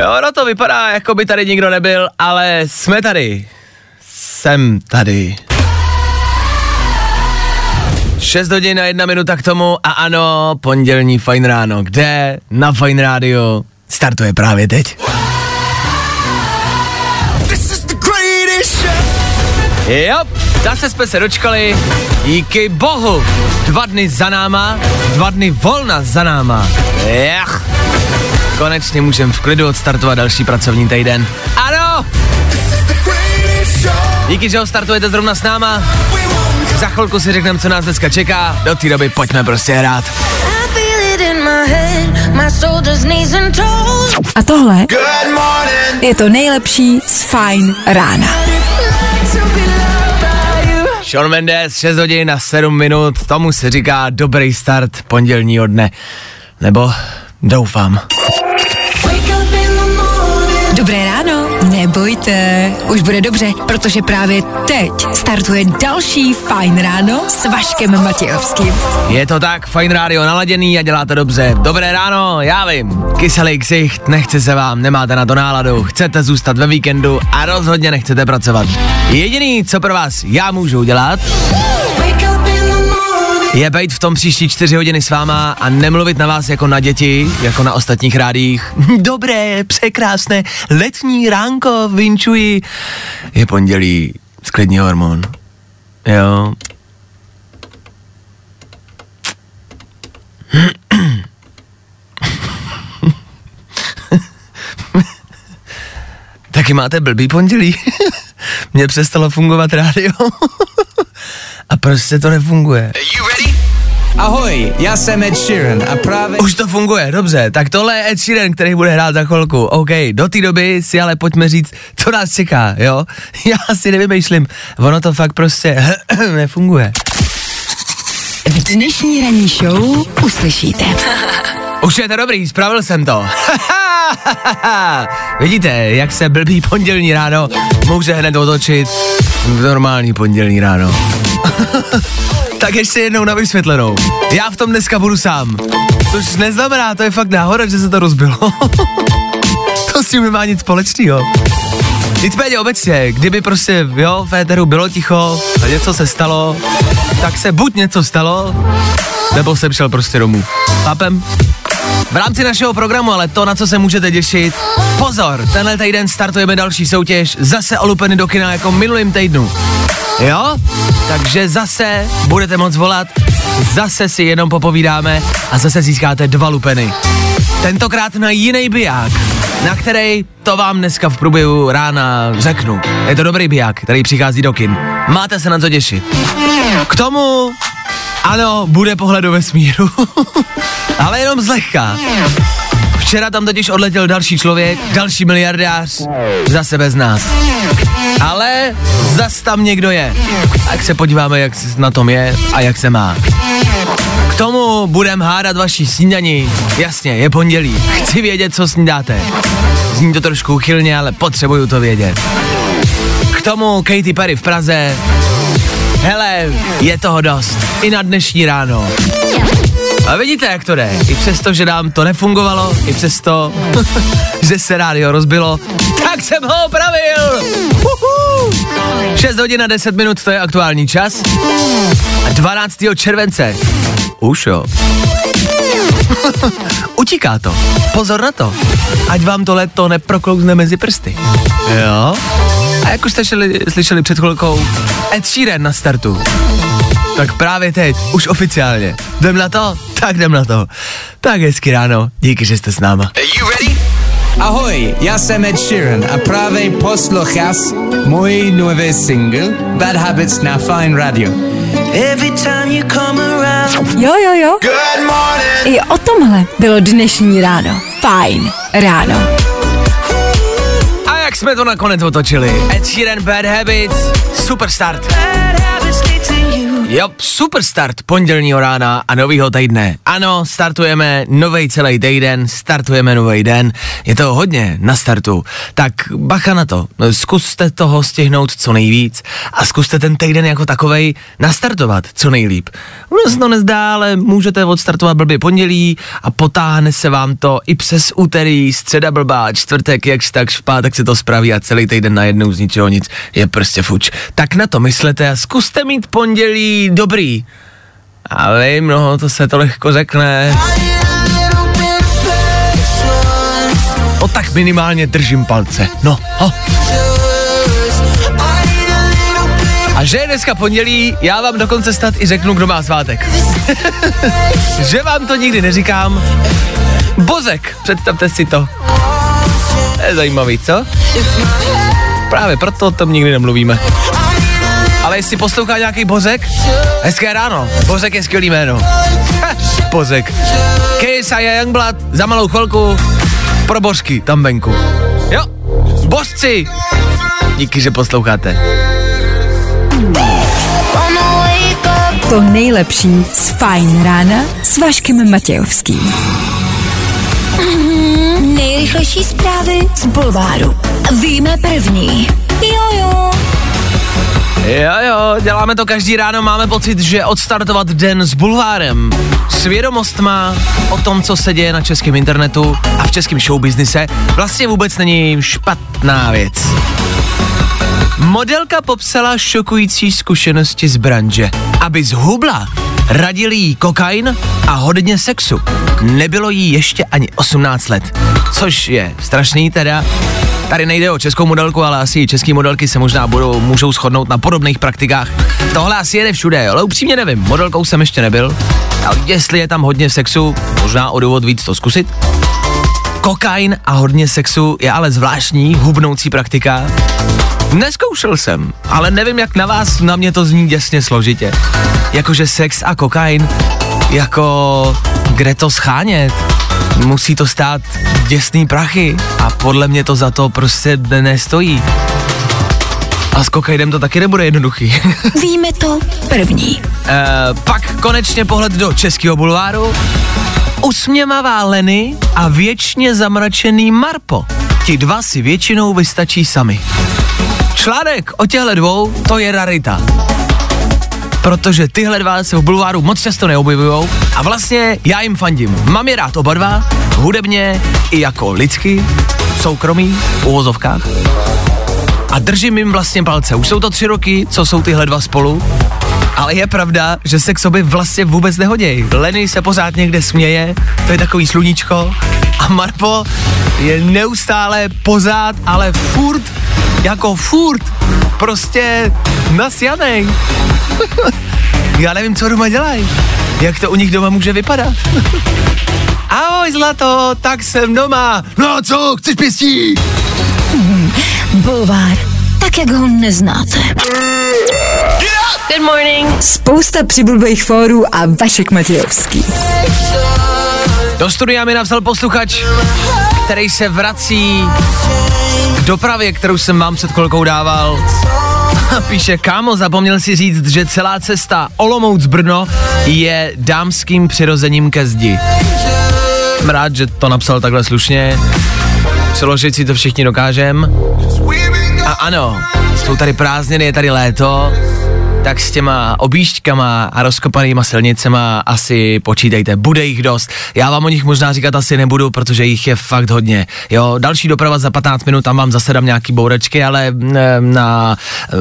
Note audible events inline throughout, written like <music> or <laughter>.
Jo, no to vypadá, jako by tady nikdo nebyl, ale jsme tady. Jsem tady. 6 hodin a jedna minuta k tomu a ano, pondělní Fajn ráno. Kde? Na Fajn rádio. Startuje právě teď. Jo, zase jsme se dočkali. Díky bohu. Dva dny za náma, dva dny volna za náma. Jach. Konečně můžeme v klidu odstartovat další pracovní týden. Ano! Díky, že ho startujete zrovna s náma. Za chvilku si řekneme, co nás dneska čeká. Do té doby pojďme prostě hrát. A tohle je to nejlepší z Fajn rána. Sean Mendes, 6 hodin a 7 minut, tomu se říká dobrý start pondělního dne. Nebo doufám. Nebojte, už bude dobře, protože právě teď startuje další Fajn ráno s Vaškem Matějovským. Je to tak, fajn rádio naladěný a děláte dobře. Dobré ráno, já vím, kyselý ksicht, nechce se vám, nemáte na to náladu, chcete zůstat ve víkendu a rozhodně nechcete pracovat. Jediný, co pro vás já můžu udělat, je být v tom příští čtyři hodiny s váma a nemluvit na vás jako na děti, jako na ostatních rádích. <laughs> Dobré, překrásné, letní ránko, vinčuji. Je pondělí, sklidní hormon. Jo. <laughs> Taky máte blbý pondělí? <laughs> Mně přestalo fungovat rádio. A prostě to nefunguje. Ahoj, já jsem Ed Sheeran a právě... Už to funguje, dobře, tak tohle je Ed Sheeran, který bude hrát za chvilku. OK, do té doby si ale pojďme říct, co nás čeká, jo? <laughs> Já si nevymýšlím, ono to fakt prostě <clears throat> nefunguje. V dnešní ranní show uslyšíte. <laughs> Už je to dobrý, spravil jsem to. <laughs> Vidíte, jak se blbý pondělní ráno může hned otočit v normální pondělní ráno. <laughs> tak ještě jednou na vysvětlenou. Já v tom dneska budu sám. Což neznamená, to je fakt náhoda, že se to rozbilo. <laughs> to s tím nemá nic společného. Nicméně obecně, kdyby prostě, jo, v éteru bylo ticho a něco se stalo, tak se buď něco stalo, nebo jsem šel prostě domů. Chápem? V rámci našeho programu, ale to, na co se můžete těšit, pozor, tenhle týden startujeme další soutěž, zase o lupeny do kina jako minulým týdnu. Jo? Takže zase budete moc volat, zase si jenom popovídáme a zase získáte dva lupeny. Tentokrát na jiný biják, na který to vám dneska v průběhu rána řeknu. Je to dobrý biják, který přichází do kin. Máte se na co těšit. K tomu, ano, bude pohled do vesmíru, <laughs> ale jenom zlehka. Včera tam totiž odletěl další člověk, další miliardář, zase bez nás. Ale zas tam někdo je. Tak se podíváme, jak na tom je a jak se má. K tomu budem hádat vaší snídani. Jasně, je pondělí. Chci vědět, co snídáte. Zní to trošku chylně, ale potřebuju to vědět. K tomu Katy Perry v Praze. Hele, je toho dost. I na dnešní ráno. A vidíte, jak to jde. I přesto, že nám to nefungovalo, i přesto, <laughs> že se rádio rozbilo, tak jsem ho opravil. Uhu. 6 hodin a 10 minut, to je aktuální čas. A 12. července. Už jo. <laughs> Utíká to. Pozor na to. Ať vám to leto neproklouzne mezi prsty. Jo? A jak už jste šeli, slyšeli před chvilkou, Ed Sheeran na startu. Tak právě teď, už oficiálně. Jdem na to? Tak jdem na to. Tak hezky ráno, díky, že jste s náma. Ahoj, já jsem Ed Sheeran a právě posloucháš můj nový single Bad Habits na Fine Radio. Every time you come around. Jo, jo, jo. Good morning. I o tomhle bylo dnešní ráno. Fajn ráno. Tak jsme to nakonec otočili. Ed Sheeran, Bad Habits, super start. Jo, super start pondělního rána a novýho týdne. Ano, startujeme nový celý týden, startujeme nový den. Je to hodně na startu. Tak bacha na to. Zkuste toho stihnout co nejvíc a zkuste ten týden jako takovej nastartovat co nejlíp. Ono se to nezdá, ale můžete odstartovat blbě pondělí a potáhne se vám to i přes úterý, středa blbá, čtvrtek, jakž tak v pátek se to spraví a celý týden najednou z ničeho nic je prostě fuč. Tak na to myslete a zkuste mít pondělí dobrý. A vím, no, to se to lehko řekne. O tak minimálně držím palce. No, ho. A že je dneska pondělí, já vám dokonce snad i řeknu, kdo má svátek. <laughs> že vám to nikdy neříkám. Bozek, představte si to. To je zajímavý, co? Právě proto o tom nikdy nemluvíme. Ale jestli poslouchá nějaký Bozek, hezké ráno. Bozek je skvělý jméno. Bozek. KSI a Youngblood za malou chvilku pro božky tam venku. Jo, božci. Díky, že posloucháte. To nejlepší z Fajn rána s Vaškem Matějovským. Nejrychlejší zprávy z Bulváru. Víme první. Jojo. Jo, jo, děláme to každý ráno, máme pocit, že odstartovat den s bulvárem, s vědomostma o tom, co se děje na českém internetu a v českém showbiznise, vlastně vůbec není špatná věc. Modelka popsala šokující zkušenosti z branže. Aby zhubla, radili jí kokain a hodně sexu. Nebylo jí ještě ani 18 let, což je strašný teda. Tady nejde o českou modelku, ale asi české modelky se možná budou, můžou shodnout na podobných praktikách. Tohle asi jede všude, ale upřímně nevím, modelkou jsem ještě nebyl. Ale jestli je tam hodně sexu, možná o důvod víc to zkusit. Kokain a hodně sexu je ale zvláštní, hubnoucí praktika. Neskoušel jsem, ale nevím, jak na vás, na mě to zní děsně složitě. Jakože sex a kokain, jako kde to schánět? Musí to stát děsný prachy a podle mě to za to prostě nestojí. A s kokainem to taky nebude jednoduchý. <laughs> Víme to první. e, pak konečně pohled do českého bulváru. Usměvavá Leny a věčně zamračený Marpo. Ti dva si většinou vystačí sami. Článek o těchto dvou, to je rarita. Protože tyhle dva se v bulváru moc často neobjevují a vlastně já jim fandím. Mám je rád oba dva, hudebně i jako lidsky, soukromí, v uvozovkách. A držím jim vlastně palce. Už jsou to tři roky, co jsou tyhle dva spolu. Ale je pravda, že se k sobě vlastně vůbec nehodějí. Lenny se pořád někde směje, to je takový sluníčko. A Marpo je neustále pořád, ale furt, jako furt, prostě nasjanej. <laughs> Já nevím, co doma dělají. Jak to u nich doma může vypadat? <laughs> Ahoj, zlato, tak jsem doma. No a co, chceš pěstí? Bulvár. Tak, jak ho neznáte. Good morning. Spousta přibulbých fórů a Vašek Matějovský. Do studia mi napsal posluchač, který se vrací k dopravě, kterou jsem vám před chvilkou dával. Píše, kámo, zapomněl si říct, že celá cesta Olomouc Brno je dámským přirozením ke zdi. Jsem rád, že to napsal takhle slušně. Přeložit si to všichni dokážem. A ano, jsou tady prázdniny, je tady léto, tak s těma objížďkama a rozkopanýma silnicema asi počítejte, bude jich dost. Já vám o nich možná říkat asi nebudu, protože jich je fakt hodně. Jo, další doprava za 15 minut, tam vám zase dám nějaký bourečky, ale na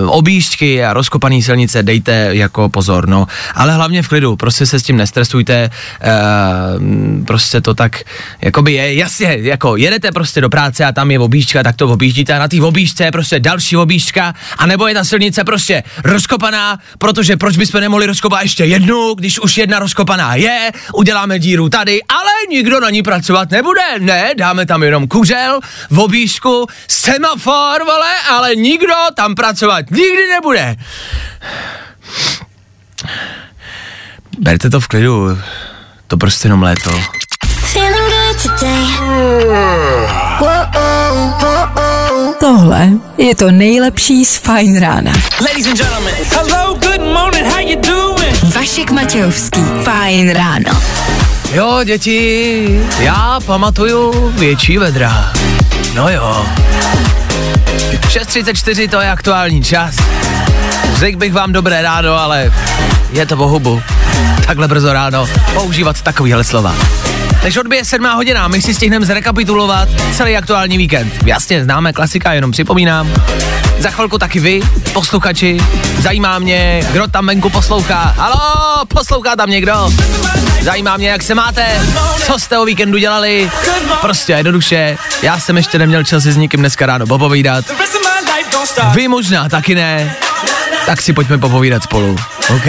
objížďky a rozkopaný silnice dejte jako pozor, no. Ale hlavně v klidu, prostě se s tím nestresujte, uh, prostě to tak, jakoby je, jasně, jako jedete prostě do práce a tam je objížďka, tak to objíždíte a na té objížďce je prostě další objížďka, a nebo je ta silnice prostě rozkopaná, protože proč bychom nemohli rozkopat ještě jednu, když už jedna rozkopaná je, uděláme díru tady, ale nikdo na ní pracovat nebude, ne, dáme tam jenom kuřel, v objížďku, semafor, vole, ale nikdo tam pracovat nikdy nebude. Berte to v klidu, to prostě jenom léto. Feeling good today. Tohle je to nejlepší z Fajn rána. Ladies and gentlemen. Hello, good morning, how you doing? Vašek Matějovský. Fajn ráno. Jo, děti, já pamatuju větší vedra. No jo. 6.34 to je aktuální čas. Řekl bych vám dobré ráno, ale je to bohubu. Takhle brzo ráno používat takovýhle slova. Než odbije 7 hodina, my si stihneme zrekapitulovat celý aktuální víkend. Jasně, známe klasika, jenom připomínám. Za chvilku taky vy, posluchači. Zajímá mě, kdo tam venku poslouchá. Halo, poslouchá tam někdo? Zajímá mě, jak se máte, co jste o víkendu dělali. Prostě jednoduše, já jsem ještě neměl čas si s nikým dneska ráno popovídat. Vy možná taky ne, tak si pojďme popovídat spolu, OK?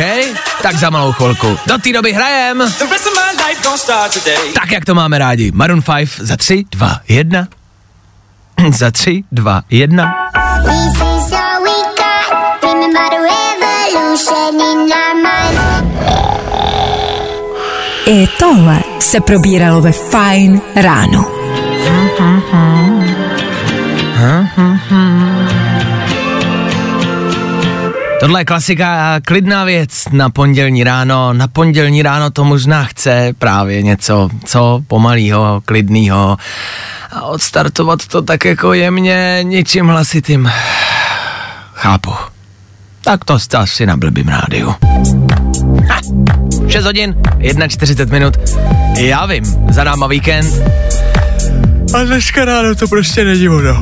Tak za malou chvilku. Do té doby hrajem, tak jak to máme rádi. Maroon 5 za 3, 2, 1. za 3, 2, 1. This is all we got. Remember the revolution in our minds. I tohle se probíralo ve Fajn ráno. Tohle je klasika, klidná věc na pondělní ráno. Na pondělní ráno to možná chce právě něco, co pomalýho, klidnýho. A odstartovat to tak jako jemně, něčím hlasitým. Chápu. Tak to jste asi na blbým rádiu. Ha, 6 hodin, 1.40 minut. Já vím, za náma víkend. A dneska ráno to prostě není ono.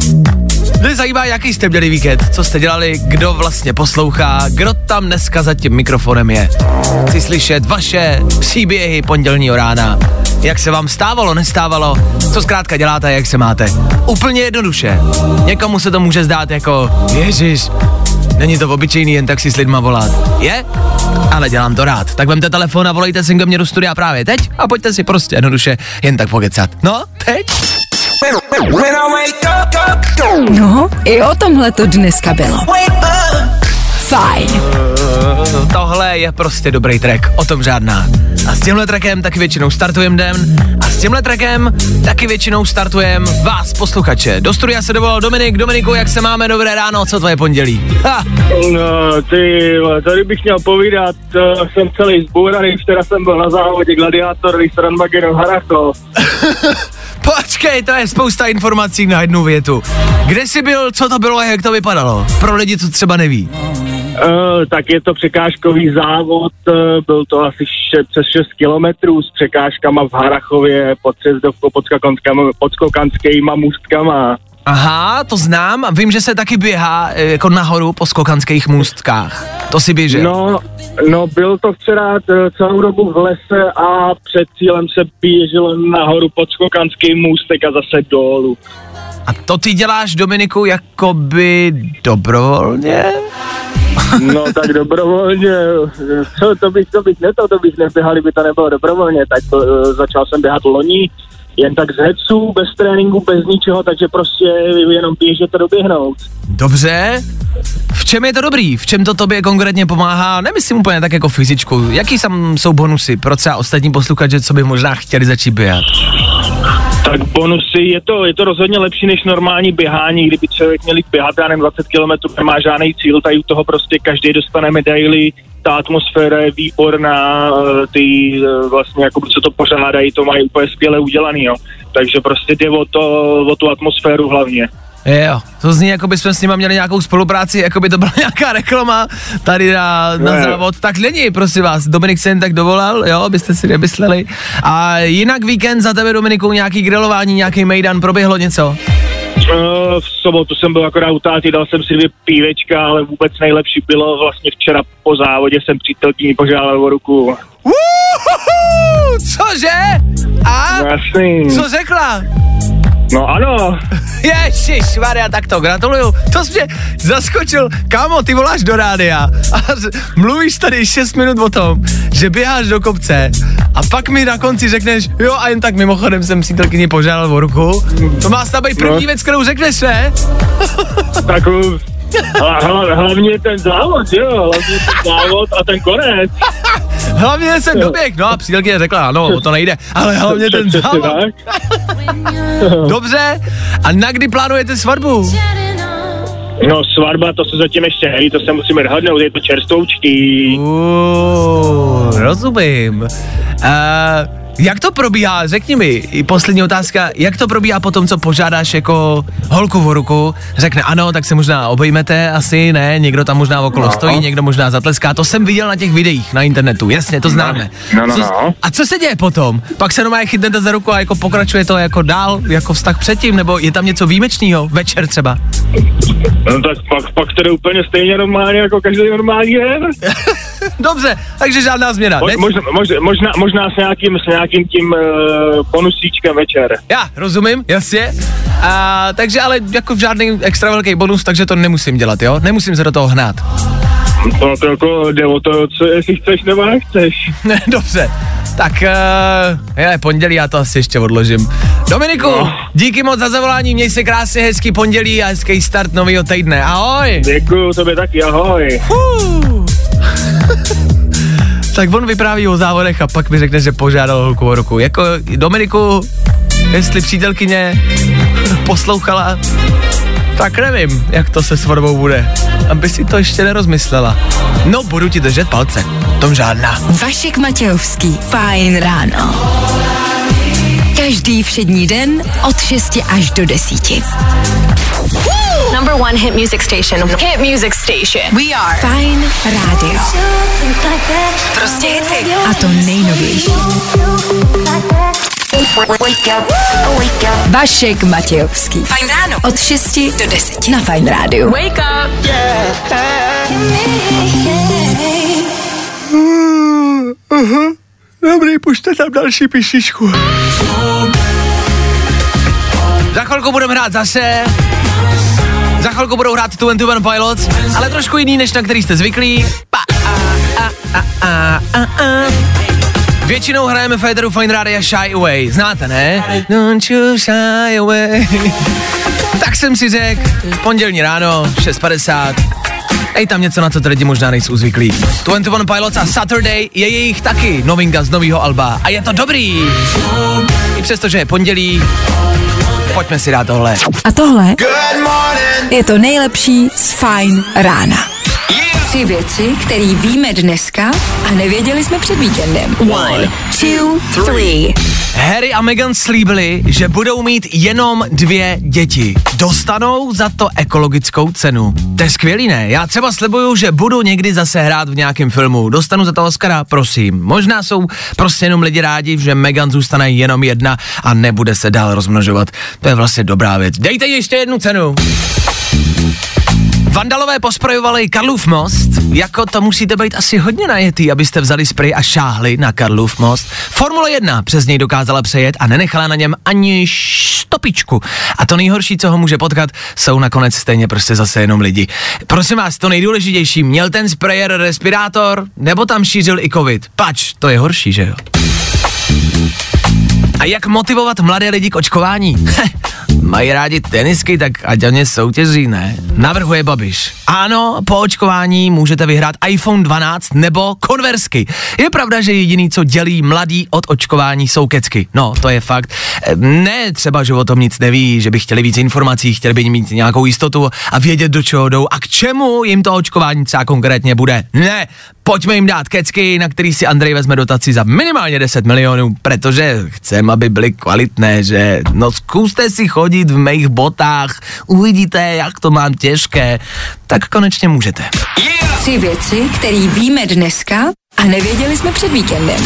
Mě zajímá, jaký jste měli víkend, co jste dělali, kdo vlastně poslouchá, kdo tam dneska za tím mikrofonem je. Chci slyšet vaše příběhy pondělního rána. Jak se vám stávalo, nestávalo, co zkrátka děláte, jak se máte. Úplně jednoduše. Někomu se to může zdát jako, ježiš, není to obyčejný jen tak si s lidma volat. Je? Ale dělám to rád. Tak vemte telefon a volejte si ke mně do studia právě teď a pojďte si prostě jednoduše jen tak pokecat. No, teď? When I wake up, up, up, No, i o tomhle to dneska bylo. Fajn. Tohle je prostě dobrý track, o tom žádná. A s tímhle trackem taky většinou startujeme den a s tímhle trackem taky většinou startujeme vás, posluchače. Do studia se dovolal Dominik. Dominiku, jak se máme? Dobré ráno, co tvoje pondělí? Ha, No, ty, tady bych měl povídat, uh, jsem celý zbouraný, včera jsem byl na závodě Gladiátor, Randmageddon Harachov. <laughs> počkej, to je spousta informací na jednu větu. Kde jsi byl, co to bylo a jak to vypadalo? Pro lidi, co třeba neví. Uh, tak je to překážkový závod, uh, byl to asi še, přes 6 kilometrů s překážkama v Harachově pod Třezdovkou, pod, pod skokanskýma můstkama. Aha, to znám. Vím, že se taky běhá e, jako nahoru po skokanských můstkách. To si běžel. No, no, byl to včera t- celou dobu v lese a před cílem se běželo nahoru pod skokanský můstek a zase dolů. A to ty děláš, Dominiku, jakoby dobrovolně? No tak <laughs> dobrovolně, co, to bych, to bych ne, to, to bych neběhal, kdyby to nebylo dobrovolně, tak to, uh, začal jsem běhat loni, jen tak z heců, bez tréninku, bez ničeho, takže prostě jenom běžet a doběhnout. Dobře. V čem je to dobrý? V čem to tobě konkrétně pomáhá? Nemyslím úplně tak jako fyzičku. Jaký tam jsou bonusy pro třeba ostatní posluchače, co by možná chtěli začít běhat? Tak bonusy, je to, je to rozhodně lepší než normální běhání, kdyby člověk měl jít běhat, já nevím, 20 km, nemá žádný cíl, tady u toho prostě každý dostane medaily, ta atmosféra je výborná, eh, ty eh, vlastně, jako co to pořádají, to mají úplně skvěle udělaný, jo. Takže prostě jde o, to, o tu atmosféru hlavně. Jo, to zní, jako by jsme s nima měli nějakou spolupráci, jako by to byla <laughs> nějaká reklama tady na, na Ne. závod. Tak není, prosím vás, Dominik se jen tak dovolal, jo, byste si nemysleli. A jinak víkend za tebe, Dominiku, nějaký grilování, nějaký mejdan, proběhlo něco? Eh, v sobotu jsem byl akorát u táty, dal jsem si dvě pívečka, ale vůbec nejlepší bylo vlastně včera po závodě jsem přítelkyni požádal o ruku. Uhuhu, cože? A? Jasný. Co řekla? No ano, <laughs> Ježíš, Maria, tak to gratuluju. To jsi mě zaskočil. Kámo, ty voláš do rádia a <laughs> mluvíš tady 6 minut o tom, že běháš do kopce a pak mi na konci řekneš, jo a jen tak mimochodem jsem přítelkyni požádal o ruku. To má snad být první No. věc, kterou řekneš, ne? <laughs> tak hla, hla, hlavně ten závod, jo, hlavně ten závod a ten konec. <laughs> Hlavně jsem doběh, no a přítelkyně řekla, ano, o to nejde, ale hlavně ten <laughs> závod. tak. Dobře, a na kdy plánujete svatbu? No svatba, to se zatím ještě neví, to se musíme dohodnout, je to čerstvoučky. Uh, rozumím. Uh, jak to probíhá, řekni mi, i poslední otázka, jak to probíhá po tom, co požádáš jako holku v ruku, řekne ano, tak se možná obejmete, asi ne, někdo tam možná okolo No. stojí, někdo možná zatleská, to jsem viděl na těch videích na internetu, jasně, to známe. no, no, co, no. A co se děje potom? Pak se normálně chytnete za ruku a jako pokračuje to jako dál, jako vztah předtím, nebo je tam něco výjimečného, večer třeba? No tak pak, pak to jde úplně stejně normálně jako každý normální den. <laughs> Dobře, takže žádná změna. Mo, možná, možná, možná, možná s nějakým, s nějakým tím uh, bonusíčkem večer. Já, rozumím, jasně. A, takže ale jako žádný extra velký bonus, takže to nemusím dělat, jo? Nemusím se do toho hnát. No to jako jde o to, co, jestli chceš nebo nechceš. <laughs> Ne, dobře. Tak, uh, je, pondělí já to asi ještě odložím. Dominiku, No. díky moc za zavolání, měj se krásně, hezký pondělí a hezký start nového týdne. Ahoj. Děkuju tobě taky, ahoj. Uh. Tak on vypráví o závodech a pak mi řekne, že požádal holku o ruku. Jako, Dominiku, jestli přítelkyně poslouchala, tak nevím, jak to se svatbou bude. Aby si to ještě nerozmyslela. No, budu ti držet palce. Tom žádná. Vašek Matějovský. Fajn ráno. Každý všední den od 6 až do 10. Number one hit music station. Hit music station. We are Fajn rádio. Prostě hity. A to nejnovější. Vašek Matějovský. Fajn ráno. Od 6 do 10 na Fajn rádiu. Wake up. Dobrý, pušte tam další píšičku. Za chvilku budeme hrát zase. Za chvilku budou hrát 21 Pilots, ale trošku jiný, než na který jste zvyklí. Pa, a, a, a, a, a. Většinou hrajeme Federu Fine Radio Shy Away. Znáte, ne? Don't you shy away. tak jsem si řekl, pondělní ráno, 6.50. Ej tam něco, na co ty lidi možná nejsou zvyklí. 21 Pilots a Saturday je jejich taky novinka z nového alba. A je to dobrý. I přesto, že je pondělí, pojďme si dát tohle. A tohle je to nejlepší z Fajn rána. Tři věci, které víme dneska a nevěděli jsme před víkendem. One, two, three. Harry a Meghan slíbili, že budou mít jenom dvě děti. Dostanou za to ekologickou cenu. To je skvělý, ne? Já třeba slibuju, že budu někdy zase hrát v nějakém filmu. Dostanu za to Oscara, prosím. Možná jsou prostě jenom lidi rádi, že Meghan zůstane jenom jedna a nebude se dál rozmnožovat. To je vlastně dobrá věc. Dejte ještě jednu cenu. Vandalové posprojovali Karlův most, jako to musíte být asi hodně najetý, abyste vzali spray a šáhli na Karlův most. Formule 1 přes něj dokázala přejet a nenechala na něm ani stopičku. A to nejhorší, co ho může potkat, jsou nakonec stejně prostě zase jenom lidi. Prosím vás, to nejdůležitější, měl ten sprayer respirátor, nebo tam šířil i covid? Pač, to je horší, že jo? A jak motivovat mladé lidi k očkování? Mají rádi tenisky, tak ať o ně soutěží, ne? Navrhuje Babiš. Ano, po očkování můžete vyhrát iPhone 12 nebo konversky. Je pravda, že jediný, co dělí mladý od očkování, jsou kecky. No, to je fakt. Ne třeba, že o tom nic neví, že by chtěli víc informací, chtěli by mít nějakou jistotu a vědět, do čeho jdou a k čemu jim to očkování třeba konkrétně bude. Ne, pojďme jim dát kecky, na který si Andrej vezme dotaci za minimálně 10 milionů, protože aby byly kvalitné, že no zkuste si chodit v mých botách, uvidíte, jak to mám těžké, tak konečně můžete. Tři věci, které víme dneska a nevěděli jsme před víkendem.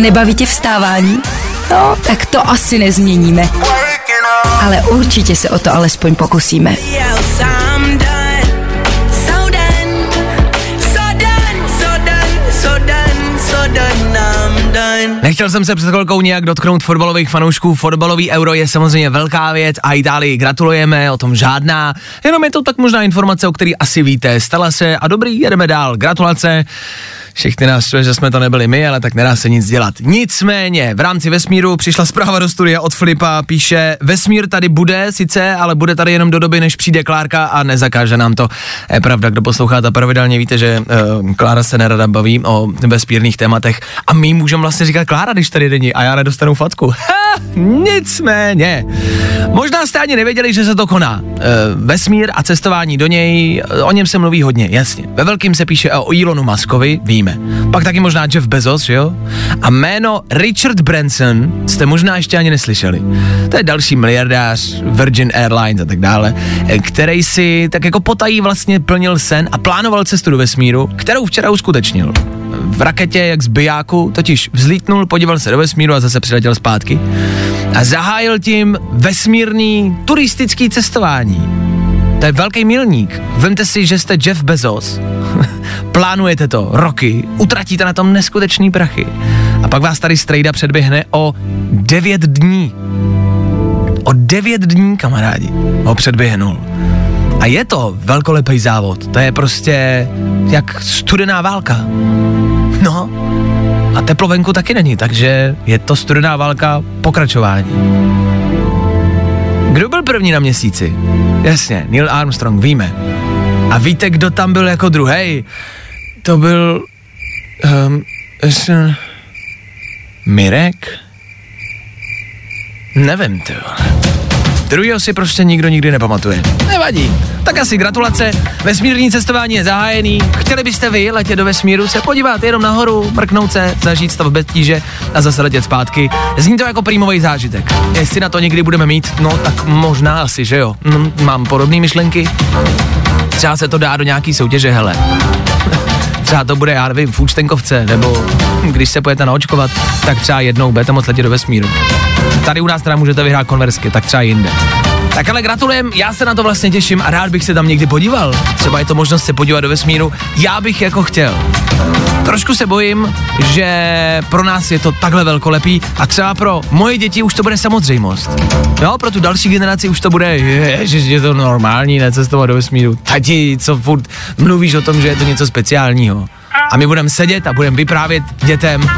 Nebaví tě vstávání? No, tak to asi nezměníme. Ale určitě se o to alespoň pokusíme. Nechtěl jsem se před chvilkou nějak dotknout fotbalových fanoušků. Fotbalový euro je samozřejmě velká věc a Itálii gratulujeme, o tom žádná. Jenom je to tak možná informace, o který asi víte. Stala se a dobrý, jedeme dál. Gratulace. Všechny nás štve, že jsme to nebyli my, ale tak nedá se nic dělat. Nicméně, v rámci vesmíru přišla zpráva do studia od Filipa, píše, vesmír tady bude sice, ale bude tady jenom do doby, než přijde Klárka a nezakáže nám to. Je pravda, kdo posloucháte pravidelně, víte, že uh, Klára se nerada baví o vesmírných tématech a my můžeme vlastně říkat Klára, když tady není a já nedostanu facku. <laughs> Ha, nicméně, možná jste ani nevěděli, že se to koná. Uh, vesmír a cestování do něj, uh, o něm se mluví hodně, jasně. Ve velkým se píše o Elonu Muskovi, víme. Pak taky možná Jeff Bezos, jo? A jméno Richard Branson jste možná ještě ani neslyšeli. To je další miliardář Virgin Airlines a tak dále, eh, který si tak jako potají vlastně plnil sen a plánoval cestu do vesmíru, kterou včera uskutečnil. V raketě, jak z bijáku, totiž vzlítnul, podíval se do vesmíru a zase přiletěl zpátky. A zahájil tím vesmírný turistický cestování. To je velký milník. Vemte si, že jste Jeff Bezos, plánujete to roky, utratíte na tom neskutečný prachy a pak vás tady strejda předběhne o 9 dní. O 9 dní, kamarádi, ho předběhnul. A je to velkolepý závod. To je prostě jak studená válka. No, a teplo venku taky není, takže je to studená válka pokračování. Kdo byl první na měsíci? Jasně, Neil Armstrong, víme. A víte, kdo tam byl jako druhý? To byl... Um, s, Mirek? Nevím, ty. Druhýho si prostě nikdo nikdy nepamatuje. Nevadí. Tak asi gratulace. Vesmírní cestování je zahájený. Chtěli byste vy letět do vesmíru, se podívat jenom nahoru, mrknout se, zažít stav bez tíže a zase letět zpátky. Zní to jako prímový zážitek. Jestli na to někdy budeme mít, no tak možná asi, že jo. Hm, mám podobné myšlenky. Třeba se to dá do nějaký soutěže, hele. Třeba to bude, já nevím, v účtenkovce, nebo když se pojete naočkovat, tak třeba jednou budete moc letět do vesmíru. Tady u nás teda můžete vyhrát konversky, tak třeba jinde. Tak ale gratulujem, já se na to vlastně těším a rád bych se tam někdy podíval. Třeba je to možnost se podívat do vesmíru. Já bych jako chtěl. Trošku se bojím, že pro nás je to takhle velkolepý a třeba pro moje děti už to bude samozřejmost. Jo, pro tu další generaci už to bude, že je to normální, necestovat do vesmíru. Tati, co furt mluvíš o tom, že je to něco speciálního. A my budeme sedět a budeme vyprávět dětem,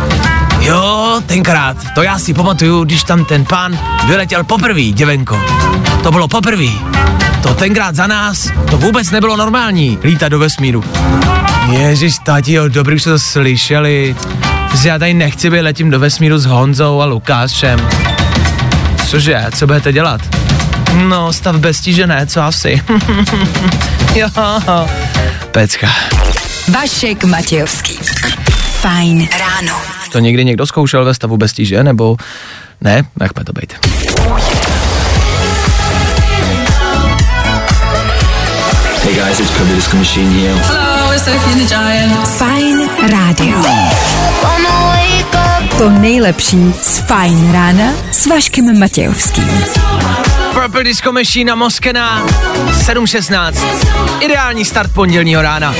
Jo, tenkrát, to já si pamatuju, když tam ten pán vyletěl poprvé, děvenko. To bylo poprvé. To tenkrát za nás, to vůbec nebylo normální, lítat do vesmíru. Ježíš, jo, dobrý, už to slyšeli. Že já tady nechci být, letím do vesmíru s Honzou a Lukášem. Cože, co budete dělat? No, stav bez tíže ne, co asi? <laughs> jo, pecka. Vašek Matějovský. Fajn ráno. To někdy někdo zkoušel ve stavu bez tíže, nebo ne? Nechme to být. Hey guys, it's Kirby Disco Machine here. Hello, it's Sophie the Giant. Fajn rádio. To nejlepší z Fajn rána s Vaškem Matějovským. Purple Disco Machine a Moskena 7.16. Ideální start pondělního rána.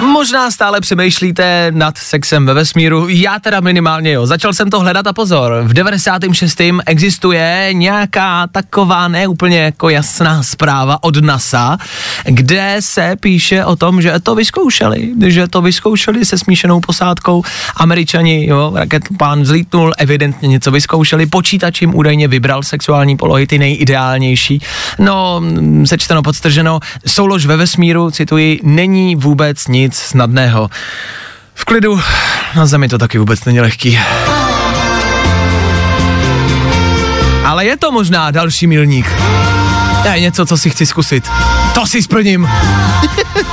Možná stále přemýšlíte nad sexem ve vesmíru, já teda minimálně jo. Začal jsem to hledat a pozor, v 96. existuje nějaká taková neúplně jako jasná zpráva od NASA, kde se píše o tom, že to vyzkoušeli, že to vyzkoušeli se smíšenou posádkou. Američani, jo, raketpán vzlítnul, evidentně něco vyzkoušeli, počítač jim údajně vybral sexuální polohy, ty nejideálnější. No, sečteno, podstrženo, soulož ve vesmíru, cituji, není vůbec nic snadného. V klidu, na zemi to taky vůbec není lehký. Ale je to možná další milník. To je něco, co si chci zkusit. To si splním.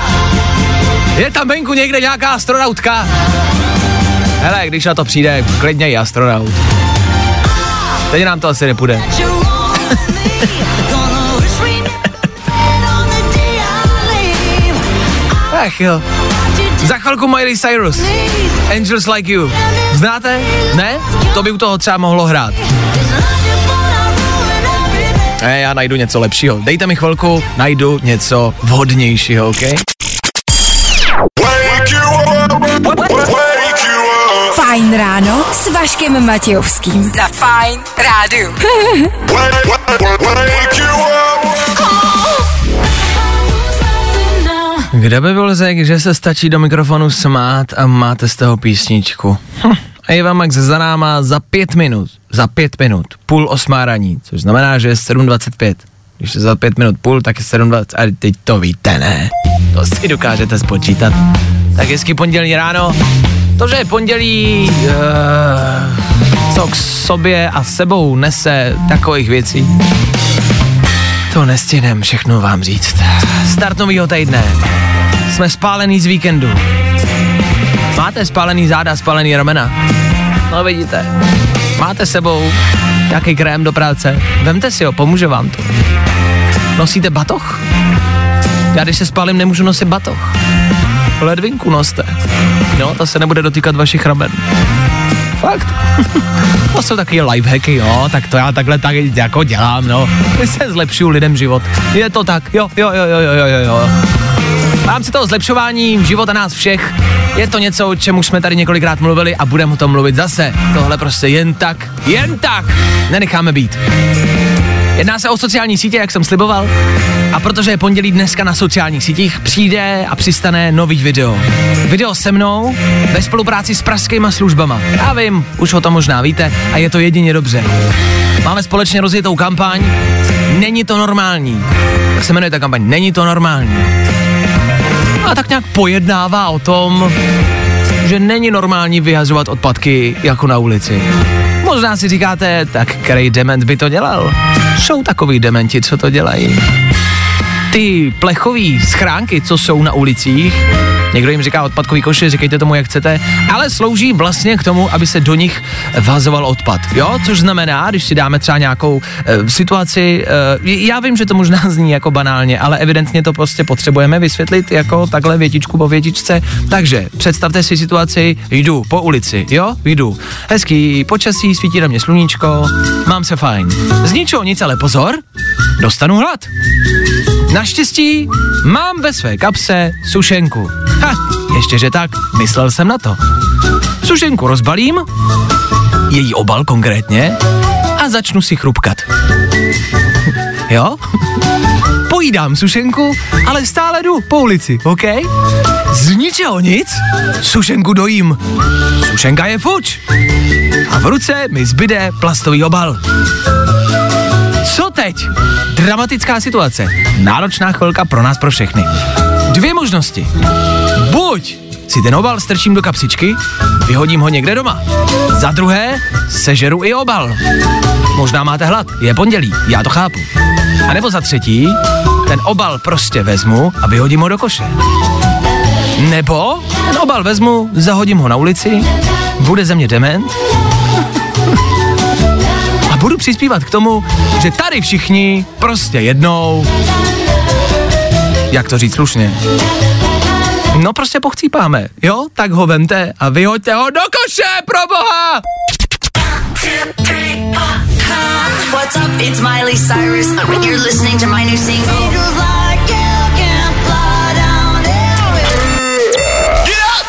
<laughs> je tam venku někde nějaká astronautka? Hele, když na to přijde, klidně i astronaut. Teď nám to asi nepůjde. <laughs> Ach jo. Za chvilku Miley Cyrus. Angels Like You. Znáte? Ne? To by u toho třeba mohlo hrát. Ne, já najdu něco lepšího. Dejte mi chvilku, najdu něco vhodnějšího, OK? Fajn ráno s Vaškem Matějovským. Na Fajn rádiu. <laughs> Kde by byl řekl, že se stačí do mikrofonu smát a máte z toho písničku? Hm. A Eva Max za náma za pět minut, za pět minut, půl osmá raní, což znamená, že je 7.25. Když je za pět minut půl, tak je 7.20, a teď to víte, ne? To si dokážete spočítat. Tak hezky pondělí ráno, to, že je pondělí, uh, co k sobě a sebou nese takových věcí, to nestihnem všechno vám říct. Start novýho týdne. Jsme spálený z víkendu. Máte spálený záda, spálený ramena? No vidíte. Máte sebou nějaký krém do práce? Vemte si ho, pomůže vám to. Nosíte batoh? Já když se spálím, nemůžu nosit batoh. Ledvinku noste. No, ta se nebude dotýkat vašich ramen. Fakt. <laughs> to jsou taky lifehacky, jo, tak to já takhle tak jako dělám, no. Se zlepšuju lidem život. Je to tak, jo, jo, jo, jo, jo, jo, jo. V rámci toho zlepšování života nás všech je to něco, o čem už jsme tady několikrát mluvili a budeme o tom mluvit zase. Tohle prostě jen tak, jen tak nenecháme být. Jedná se o sociální sítě, jak jsem sliboval. A protože je pondělí dneska na sociálních sítích, přijde a přistane nový video. Video se mnou ve spolupráci s pražskýma službama. Já vím, už o tom možná víte a je to jedině dobře. Máme společně rozjetou kampaň Není to normální. Jak se jmenuje ta kampaň? Není to normální. A tak nějak pojednává o tom, že není normální vyhazovat odpadky jako na ulici. Možná si říkáte, tak který dement by to dělal? Jsou takový dementi, co to dělají. Ty plechový schránky, co jsou na ulicích, Někdo jim říká odpadkový koše, říkejte tomu, jak chcete, ale slouží vlastně k tomu, aby se do nich vazoval odpad. Jo, což znamená, když si dáme třeba nějakou e, situaci, e, já vím, že to možná zní jako banálně, ale evidentně to prostě potřebujeme vysvětlit jako takhle větičku po větičce. Takže představte si situaci, jdu po ulici, jo, jdu. Hezký počasí, svítí na mě sluníčko, mám se fajn. Z ničeho nic, ale pozor, dostanu hlad. Naštěstí mám ve své kapse sušenku. Ha, ještě že tak, myslel jsem na to. Sušenku rozbalím, její obal konkrétně, a začnu si chrupkat. <laughs> Jo? Pojídám sušenku, ale stále jdu po ulici, OK? Z ničeho nic, sušenku dojím. Sušenka je fuč. A v ruce mi zbyde plastový obal. Co teď? Dramatická situace. Náročná chvilka pro nás, pro všechny. Dvě možnosti. Buď si ten obal strčím do kapsičky, vyhodím ho někde doma. Za druhé, sežeru i obal. Možná máte hlad, je pondělí, já to chápu. A nebo za třetí, ten obal prostě vezmu a vyhodím ho do koše. Nebo ten obal vezmu, zahodím ho na ulici, bude ze mě dement budu přispívat k tomu, že tady všichni prostě jednou, jak to říct slušně, no prostě pochcípáme, jo? Tak ho vemte a vyhoďte ho do koše, pro boha! What's up? It's Miley Cyrus. You're listening to my new single.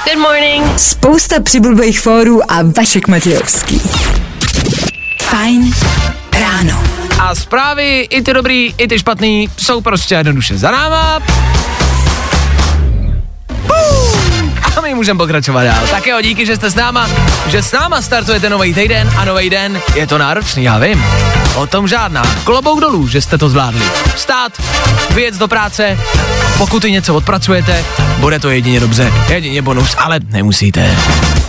Good morning. Spousta přibulbých fórů a Vašek Matějovský. Fajn ráno. A zprávy, i ty dobrý, i ty špatný, jsou prostě jednoduše za náma. A my můžeme pokračovat dál. Tak jo, díky, že jste s náma, že s náma startujete nový týden a nový den. Je to náročný, já vím. O tom žádná. Klobouk dolů, že jste to zvládli. Vstát, vyjet do práce, pokud i něco odpracujete, bude to jedině dobře. Jedině bonus, ale nemusíte.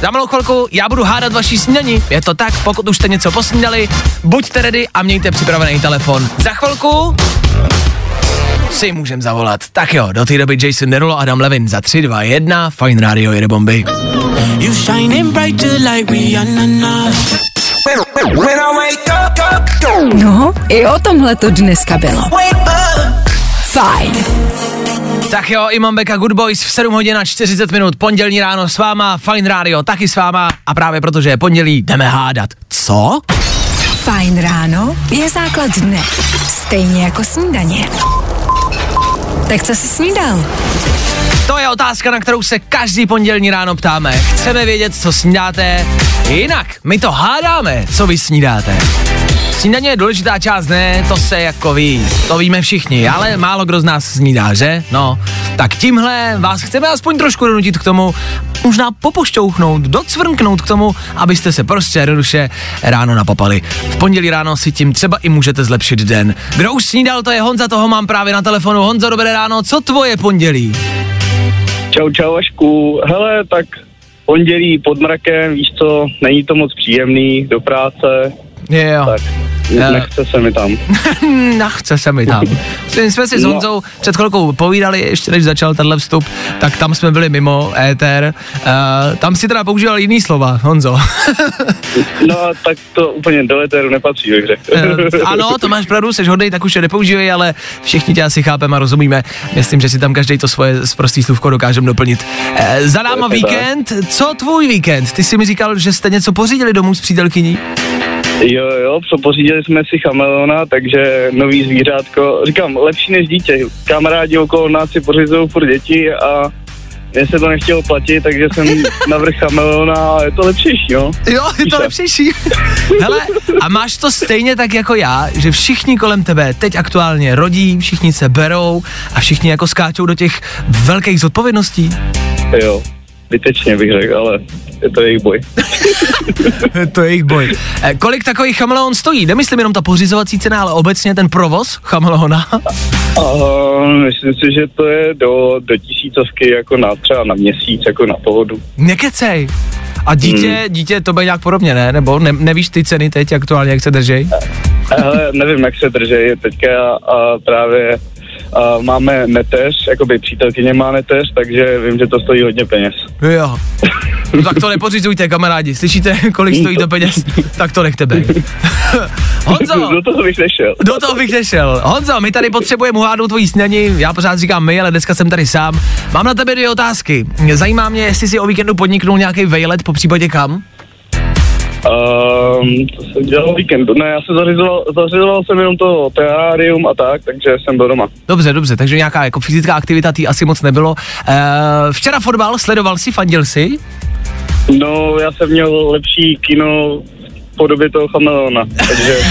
Za malou chvilku já budu hádat vaší snídani. Je to tak, pokud už jste něco posnídali, buďte ready a mějte připravený telefon. Za chvilku si můžem zavolat. Tak jo, do té doby Jason Derulo, Adam Levin za 3, 2, 1, Fine Radio jede bomby. No, i o tomhle to dneska bylo. Fajn. Tak jo, Imam Beka Good Boys v 7 hodin a 40 minut, pondělní ráno s váma, Fine Radio taky s váma a právě protože je pondělí, jdeme hádat. Co? Fajn ráno je základ dne. Stejně jako snídaně. Tak co jsi snídal? To je otázka, na kterou se každý pondělní ráno ptáme. Chceme vědět, co snídáte, jinak my to hádáme, co vy snídáte. Snídaně je důležitá část, ne, to se jako ví, to víme všichni, ale málo kdo z nás snídá, že? No, tak tímhle vás chceme aspoň trošku donutit k tomu, možná popošťouchnout, docvrnknout k tomu, abyste se prostě jednoduše ráno napapali. V pondělí ráno si tím třeba i můžete zlepšit den. Kdo už snídal, to je Honza, toho mám právě na telefonu. Honzo, dobré ráno, co tvoje pondělí? Čau, čau, Vašku. Hele, tak pondělí pod mrakem, víš co, není to moc příjemný do práce. Jo. Tak nechce se mi tam. <laughs> Nechce se mi tam. My jsme si s No. Honzou před chvilkou povídali, ještě než začal tenhle vstup, tak tam jsme byli mimo éter. Uh, tam si teda používal jiný slova, Honzo. <laughs> No, tak to úplně do eteru nepatří, bych řekl. Eh, ano, to máš pravdu, jsi hodnej, tak už je nepoužívej, ale všichni tě asi chápeme a rozumíme. Myslím, že si tam každý to svoje prostý slůvko dokážeme doplnit. E, za náma víkend, co tvůj víkend? Ty jsi mi říkal, že jste něco pořídili domů s přítelkyní? Jo, jo, co pořídili jsme si chameleona, takže nový zvířátko. Říkám, lepší než dítě. Kamarádi okolo nás si pořizují furt děti a mně se to nechtělo platit, takže jsem <laughs> navrh chameleona a je to lepšejší, no. Jo, je to lepšejší. <laughs> Hele, a máš to stejně tak jako já, že všichni kolem tebe teď aktuálně rodí, všichni se berou a všichni jako skáčou do těch velkých zodpovědností. Jo, vytečně bych řekl, ale je to jejich boj. <laughs> to je jejich boj. E, kolik takových chameleon stojí? Nemyslím jenom ta pořizovací cena, ale obecně ten provoz chameleona. <laughs> Uh, myslím si, že to je do, do tisícovky jako na třeba na měsíc, jako na pohodu. Nekecej. A dítě, hmm. dítě to bude nějak podobně, ne? Nebo ne, nevíš ty ceny teď aktuálně, jak se držej? Ale nevím, jak se drží teďka a právě a máme neteř, jakoby přítelkyně má neteř, takže vím, že to stojí hodně peněz. Jo. No tak to nepořizujte, kamarádi. Slyšíte, kolik stojí to peněz? Tak to nechte bejt. <laughs> Honzo! Do toho bych nešel. Do toho bych nešel. Honzo, my tady potřebujeme uhádnout tvojí snění. Já pořád říkám my, ale dneska jsem tady sám. Mám na tebe dvě otázky. Zajímá mě, jestli si o víkendu podniknul nějaký vejlet, po případě kam? Um, to jsem dělal o víkendu. Ne, já se zařizoval, zařizoval jsem jenom to terárium a tak, takže jsem byl doma. Dobře, dobře, takže nějaká jako fyzická aktivita tý asi moc nebylo. Uh, včera fotbal, sledoval si, fandil si? No, já jsem měl lepší kino v podobě toho chameleona, takže... <laughs>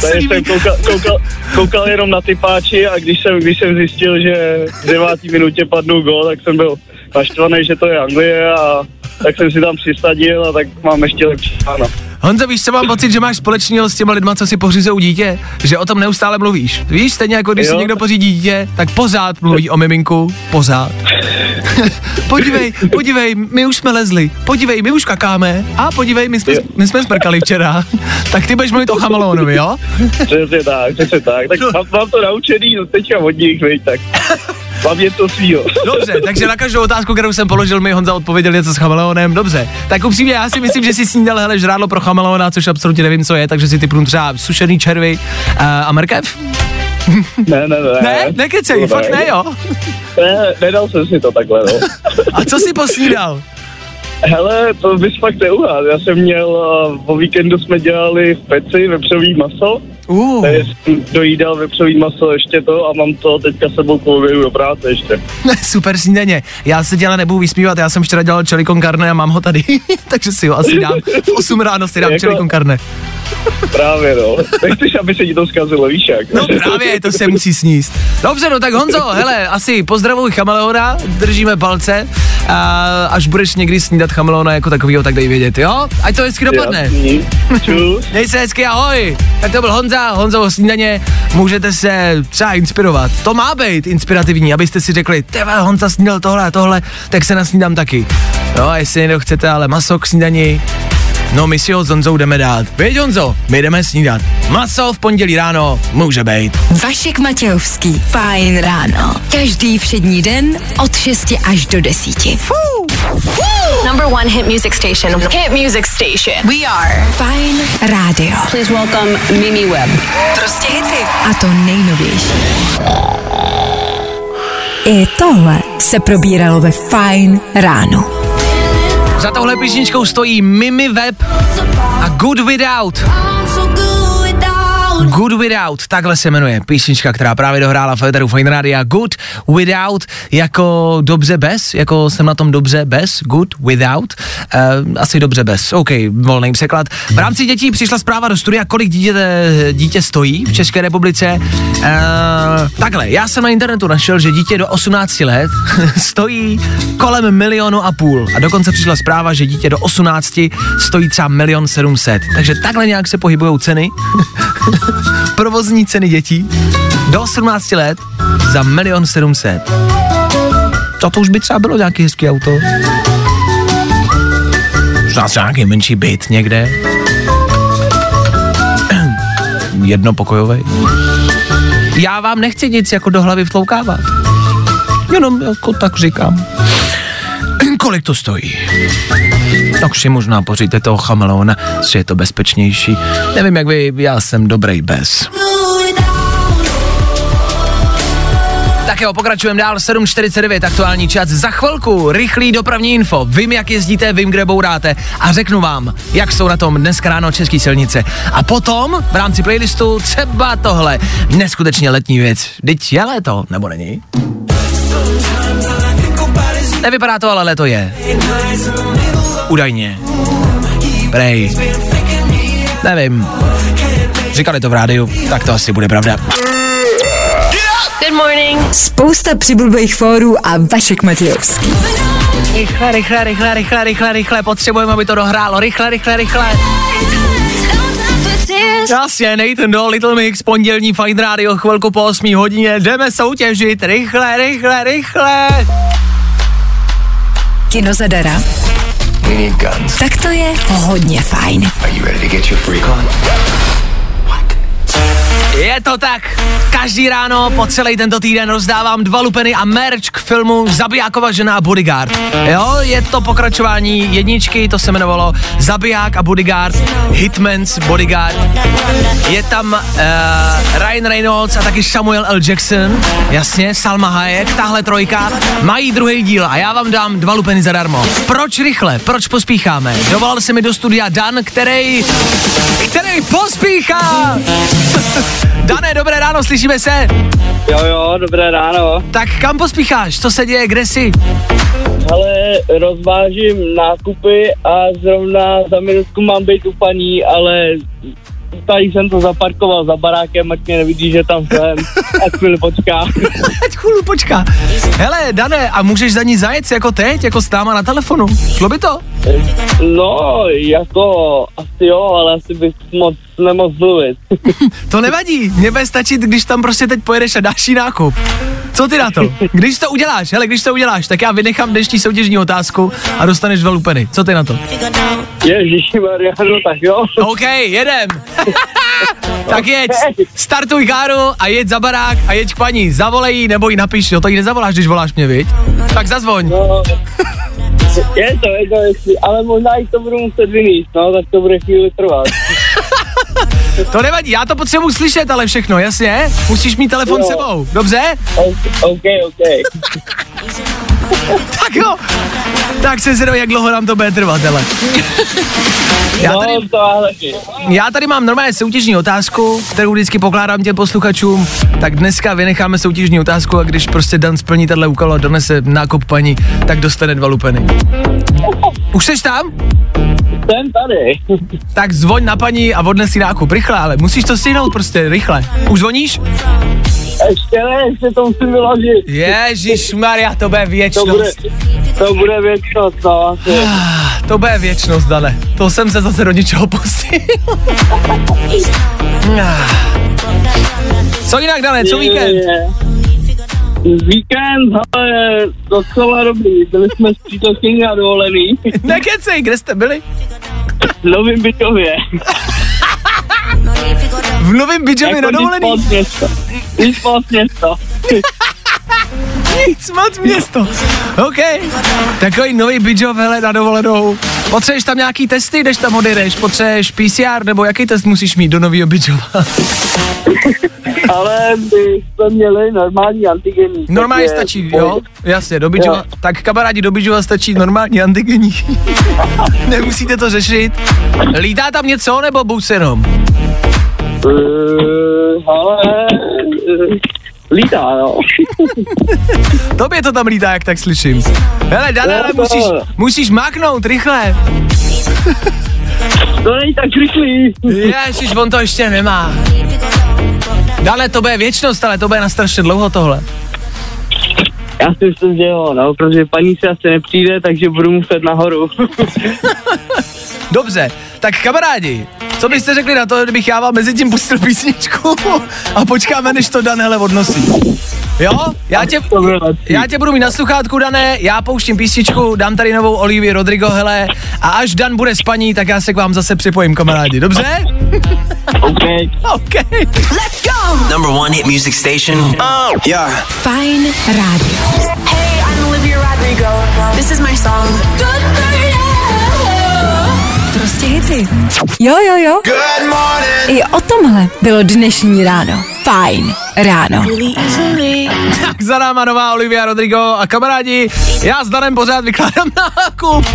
Takže jsem koukal, koukal, koukal jenom na ty páči a když jsem, když jsem zjistil, že v devátý minutě padnul gol, tak jsem byl naštvaný, že to je Anglie a tak jsem si tam přisadil a tak mám ještě lepší ano. Honzo, víš, co mám pocit, že máš společného s těma lidma, co si pořizují dítě? Že o tom neustále mluvíš. Víš, stejně jako když Jo. si někdo pořídí dítě, tak pořád mluví o miminku, pořád. <laughs> podívej, podívej, my už jsme lezli, podívej, my už kakáme a podívej, my jsme, my jsme smrkali včera. <laughs> tak ty budeš mluvit o chameleonovi, jo? Přesně tak, přesně tak. Tak mám, mám to naučený no teďka od nich, veď, tak <laughs> mám něco svýho. <laughs> Dobře, takže na každou otázku, kterou jsem položil, mi Honza odpověděl něco s chameleonem. Dobře, tak upřímně, já si myslím, že si snídal hele žrádlo pro chameleona, což absolutně nevím, co je, takže si typnu třeba sušený červy uh, a mrkev. Ne, ne, ne. Ne, nekecej, To fakt ne, jo. Ne, nedal jsem si to takhle, no. <laughs> A co si posnídal? Hele, to bys fakt neuhád. Já jsem měl, uh, o víkendu jsme dělali v peci vepřový maso. Uh. Takže jsem dojídal vepřový maso ještě to a mám to teďka sebou po obědu do práce ještě. <laughs> Super snídaně. Já se dělala nebudu vysmívat, já jsem včera dělal chili con carne a mám ho tady, <laughs> takže si ho asi dám. V 8 ráno si dám Jako- chili con carne. Právě no. Nechceš, aby se ti to zkazilo, víš jak? No právě, to se musí sníst. Dobře, no tak Honzo, hele, asi pozdravuj chameleona, držíme palce a až budeš někdy snídat chameleona jako takovýho, tak dej vědět, jo? Ať to hezky dopadne. Měj <laughs> se hezky, ahoj. Tak to byl Honza, Honzovo snídaně, můžete se třeba inspirovat. To má být inspirativní, abyste si řekli, tebe Honza snídal tohle a tohle, tak se nasnídám taky. No a jestli někdo chcete ale maso k snídani, no my si ho s Honzou jdeme dát. Víš Honzo, my jdeme snídat. Maso v pondělí ráno může být. Vašek Matějovský. Fajn ráno. Každý všední den od 6 až do 10. Number one hit music station. Hit music station. We are Fajn rádio. Please welcome Mimi Webb. Prostě hity. A to nejnovější. I tohle se probíralo ve Fajn ráno. Za touhle písničkou stojí Mimi Web a Good Without. Good Without, takhle se jmenuje písnička, která právě dohrála v Eteru Fine Radio. Good Without, jako dobře bez, jako jsem na tom dobře bez, good without, uh, asi dobře bez, OK, volný překlad. V rámci dětí přišla zpráva do studia, kolik dítě, dítě stojí v České republice. Uh, takhle, já jsem na internetu našel, že dítě do 18 let <laughs> stojí kolem milionu a půl a dokonce přišla zpráva, že dítě do 18 stojí třeba milion 700. Takže takhle nějak se pohybují ceny. <laughs> Provozní ceny dětí do 18 let za milion 700. To to už by třeba bylo nějaký hezký auto. Možná třeba nějaký menší byt někde. <clears throat> Jednopokojový. Já vám nechci nic jako do hlavy vtloukávat. Jenom jako tak říkám. Kolik to stojí? Tak si možná poříte toho chameleona, že je to bezpečnější. Nevím jak vy, já jsem dobrý bez. Tak jo, pokračujeme dál, 7.49, aktuální čas. Za chvilku rychlý dopravní info. Vím, jak jezdíte, vím, kde bouráte a řeknu vám, jak jsou na tom dneska ráno české silnice. A potom v rámci playlistu třeba tohle. Neskutečně letní věc. Teď je léto, nebo není? Nevypadá to, ale léto je. Údajně. Prej. Nevím. Říkali to v rádiu, tak to asi bude pravda. Good morning. Spousta přibulbých fórů a Vašek Matějovský. Rychle, rychle, rychle, rychle, rychle, rychle, potřebujeme, aby to dohrálo. Rychle, rychle, rychle. Jasně, Nathan do Little Mix, pondělní Fine Radio, chvilku po 8 hodině, jdeme soutěžit, rychle, rychle, rychle. Kino zadara. Tak to je hodně fajn. Je to tak. Každý ráno po celý tento týden rozdávám dva lupeny a merch k filmu Zabijákova žena a bodyguard. Jo, je to pokračování jedničky, to se jmenovalo Zabiják a bodyguard, Hitman's bodyguard. Je tam uh, Ryan Reynolds a taky Samuel L. Jackson, jasně, Salma Hayek, tahle trojka, mají druhý díl a já vám dám dva lupeny zadarmo. Proč rychle? Proč pospícháme? Dovolal se mi do studia Dan, který, který pospíchá. <laughs> Dané, dobré ráno, slyšíme se? Jo, jo, dobré ráno. Tak kam pospícháš? Co se děje? Kde jsi? Ale rozvážím nákupy a zrovna za minutku mám být u paní, ale tady jsem to zaparkoval za barákem, ať mě nevidí, že tam jsem. <laughs> Ať chvíli počká. Ať chvíli počká. Hele, Dané, a můžeš za ní zajet jako teď, jako s náma na telefonu? Šlo by to? No, jako asi jo, ale asi bych moc nemohl mluvit. <laughs> to nevadí, mě bude stačit, když tam prostě teď pojedeš a dáš jí nákup. Co ty na to? Když to uděláš, hele, když to uděláš, tak já vynechám dnešní soutěžní otázku a dostaneš dva lupeny. Co ty na to? Ježíši Mariano, tak jo. OK, jedem. <laughs> tak jeď, startuj káru a jeď za barák a jeď k paní. Zavolej jí nebo jí napiš, jo, to jí nezavoláš, když voláš mě, viď? Tak zazvoň. No, je to, je to, jestli, ale možná i to budu muset vynést, no, tak to bude chvíli trvat. <laughs> to nevadí, já to potřebuji slyšet, ale všechno, jasně? Musíš mít telefon Jo. sebou, dobře? OK, OK. <laughs> <laughs> tak jo. Tak se zvědavý, jak dlouho nám to bude trvat, hele. <laughs> Já tady, No, to já tady mám normálně soutěžní otázku, kterou vždycky pokládám těm posluchačům, tak dneska vynecháme soutěžní otázku a když prostě Dan splní tenhle úkol a donese nákup paní, tak dostane dva lupeny. Už seš tam? Jsem tady. <laughs> Tak zvoň na paní a odnes si nákup, rychle, ale musíš to stihnout prostě, rychle. Už zvoníš? Ještě ne, ještě to musím vyložit. Ježíš Maria, to bude To věčnost. bude, to bude věčnost, no. Ah, To bude věčnost, Dane. To jsem se zase do ničeho pustil. Ah. Co jinak, Dane, co víkend? Víkend, ale docela dobrý. Byli jsme s přítelkyní na dovolený <laughs> Nekecej, kde jste byli? v Novém Bytově. V Novém Bidžovi na dovolený? Nic moc město. Nic moc město. OK. Takový nový Bidžov, hele, na dovolenou. Potřebuješ tam nějaký testy, když tam odjedeš? Potřebuješ PCR, nebo jaký test musíš mít do nového Bidžova? <laughs> Ale my jsme měli normální antigenní. Normálně takže- stačí, jo? Jasně, do Bidžova. Jo. Tak kamarádi, do Bidžova stačí normální antigenní. <laughs> Nemusíte to řešit. Lítá tam něco, nebo bus jenom? Uh, ale uh, lítá, jo. <laughs> Tobě to tam lítá, jak tak slyším. Hele, Dana, ale musíš, musíš maknout, rychle. <laughs> To není tak rychlý. Ježiš, on to ještě nemá. Dále to bude věčnost, ale to bude na strašně dlouho tohle. Já si myslím, že jo, no, protože paní si asi nepřijde, takže budu muset nahoru. <laughs> Dobře, tak kamarádi, co byste řekli na to, kdybych já vám mezi tím pustil písničku <laughs> a počkáme, než to Dan hele odnosí. Jo? Já tě, já tě budu mít na sluchátku, Dané, já pouštím písničku, dám tady novou Olivii Rodrigo, hele, a až Dan bude spaní, tak já se k vám zase připojím, kamarádi, dobře? <laughs> OK. OK. Let's go! Number one hit music station. Oh, yeah. Fajn rádio. Hey, I'm Olivia Rodrigo. This is my song. Prostě hity. Jo, jo, jo. Good morning. I o tomhle bylo dnešní ráno. Fajn ráno. Tak za náma nová Olivia Rodrigo a kamarádi, já s Danem pořád vykládám nákup.